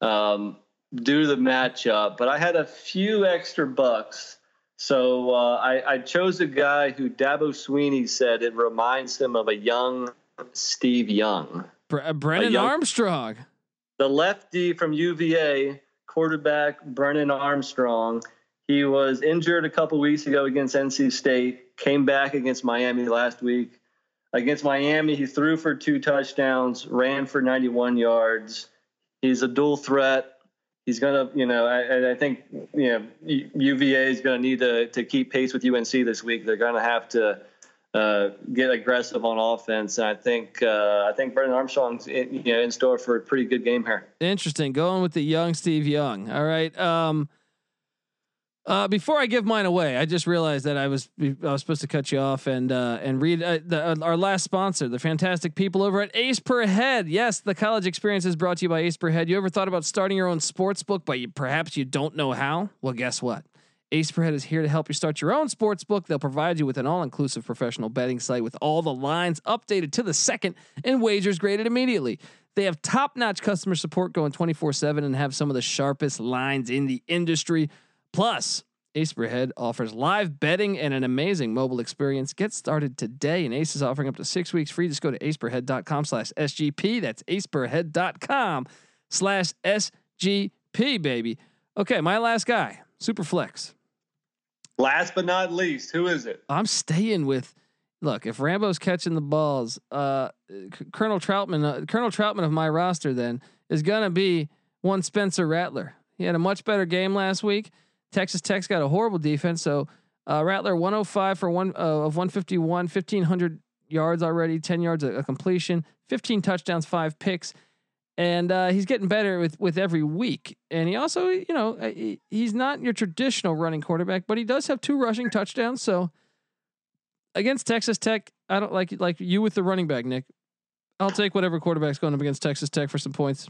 um, due to the matchup, but I had a few extra bucks. So uh, I, I, chose a guy who Dabo Swinney said it reminds him of a young Steve Young. Bre- uh, Brennan young, Armstrong. The lefty from UVA, quarterback Brennan Armstrong. He was injured a couple weeks ago against NC State, came back against Miami last week. Against Miami, he threw for two touchdowns, ran for 91 yards. He's a dual threat. He's gonna, you know, I, I think, you know, UVA is gonna need to to keep pace with UNC this week. They're gonna have to uh, get aggressive on offense. And I think uh, I think Brennan Armstrong's in, you know in store for a pretty good game here. Interesting, going with the young Steve Young. All right. Um, uh, before I give mine away, I just realized that I was I was supposed to cut you off and uh, and read uh, the, uh, our last sponsor, the fantastic people over at Ace Per Head. Yes, the college experience is brought to you by Ace Per Head. You ever thought about starting your own sports book, but you, perhaps you don't know how? Well, guess what? Ace Per Head is here to help you start your own sports book. They'll provide you with an all-inclusive professional betting site with all the lines updated to the second and wagers graded immediately. They have top-notch customer support going 24/7 and have some of the sharpest lines in the industry. Plus, Ace Per Head offers live betting and an amazing mobile experience. Get started today, and Ace is offering up to six weeks free. Just go to aceperhead.com slash SGP. That's aceperhead.com slash SGP, baby. Okay, my last guy, Superflex. Last but not least, who is it? I'm staying with look, if Rambo's catching the balls, uh, Colonel Troutman, uh, Colonel Troutman of my roster then is gonna be one Spencer Rattler. He had a much better game last week. Texas Tech's got a horrible defense, so uh, Rattler 105 for one uh, of 151, 1500 yards already, 10 yards a, a completion, 15 touchdowns, five picks, and uh, he's getting better with with every week. And he also, you know, uh, he, he's not your traditional running quarterback, but he does have two rushing touchdowns. So against Texas Tech, I don't like like you with the running back, Nick. I'll take whatever quarterback's going up against Texas Tech for some points.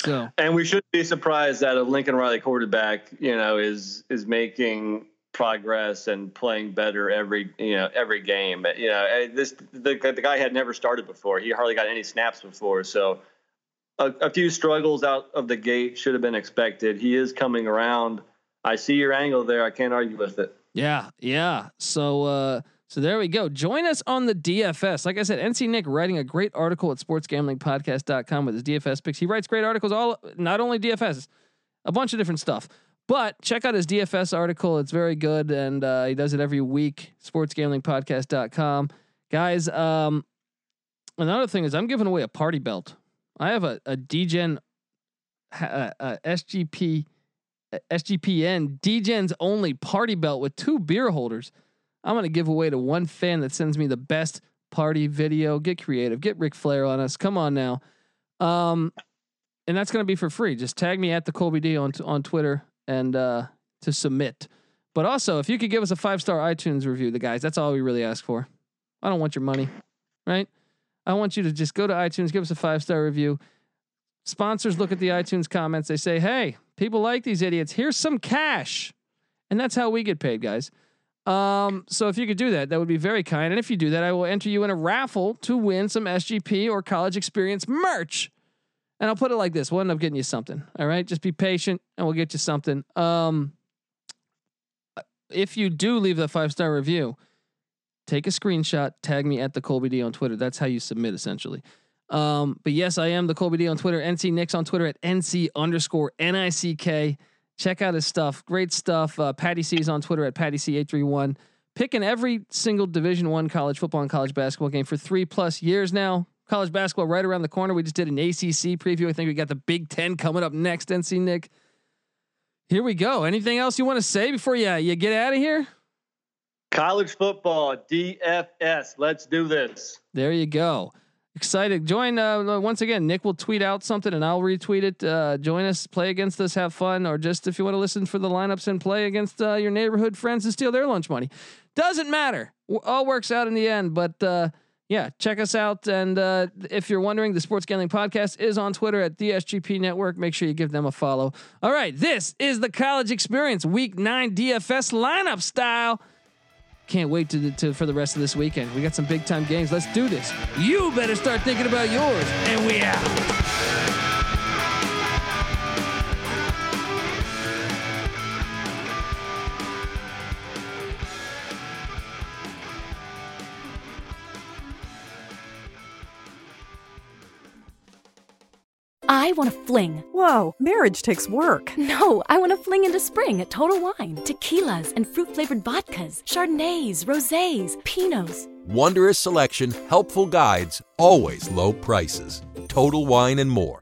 So, and we should be surprised that a Lincoln Riley quarterback, you know, is is making progress and playing better every you know every game. You know, this the the guy had never started before. He hardly got any snaps before, so a, a few struggles out of the gate should have been expected. He is coming around. I see your angle there. I can't argue with it. Yeah, yeah. So uh so there we go. Join us on the DFS. Like I said, NC Nick writing a great article at sportsgamblingpodcast.com with his DFS picks. He writes great articles, all not only DFS, a bunch of different stuff. But check out his DFS article. It's very good. And uh, he does it every week. Sportsgamblingpodcast.com. Guys, um, another thing is I'm giving away a party belt. I have a, a DGen uh, uh, SGP SGPN DGen's only party belt with two beer holders. I'm gonna give away to one fan that sends me the best party video. Get creative. Get Ric Flair on us. Come on now. Um, and that's gonna be for free. Just tag me at the Colby D on on Twitter and uh, to submit. But also, if you could give us a five star iTunes review, the guys, that's all we really ask for. I don't want your money, right? I want you to just go to iTunes, give us a five star review. Sponsors look at the iTunes comments. They say, hey, people like these idiots. Here's some cash. And that's how we get paid, guys. Um, so if you could do that, that would be very kind. And if you do that, I will enter you in a raffle to win some SGP or college experience merch. And I'll put it like this: we'll end up getting you something. All right, just be patient, and we'll get you something. Um, if you do leave the five star review, take a screenshot, tag me at the Colby D on Twitter. That's how you submit, essentially. Um, but yes, I am the Colby D on Twitter. NC Nick's on Twitter at NC underscore N-I-C-K. Check out his stuff. Great stuff. Uh, Patty C is on Twitter at Patty C831. Picking every single Division One college football and college basketball game for three plus years now. College basketball right around the corner. We just did an ACC preview. I think we got the Big Ten coming up next. NC Nick. Here we go. Anything else you want to say before you, you get out of here? College football, DFS. Let's do this. There you go excited. Join uh, once again. Nick will tweet out something and I'll retweet it. Uh, join us, play against us, have fun, or just if you want to listen for the lineups and play against uh, your neighborhood friends and steal their lunch money. Doesn't matter. All works out in the end. But uh, yeah, check us out. And uh, if you're wondering, the Sports Gambling Podcast is on Twitter at the SGP Network. Make sure you give them a follow. All right, this is the college experience, Week Nine DFS lineup style. Can't wait to, to for the rest of this weekend. We got some big time games. Let's do this. You better start thinking about yours. And we out. I want to fling. Whoa, marriage takes work. No, I want to fling into spring at Total Wine. Tequilas and fruit flavored vodkas, Chardonnays, Rosés, Pinots. Wondrous selection, helpful guides, always low prices. Total Wine and more.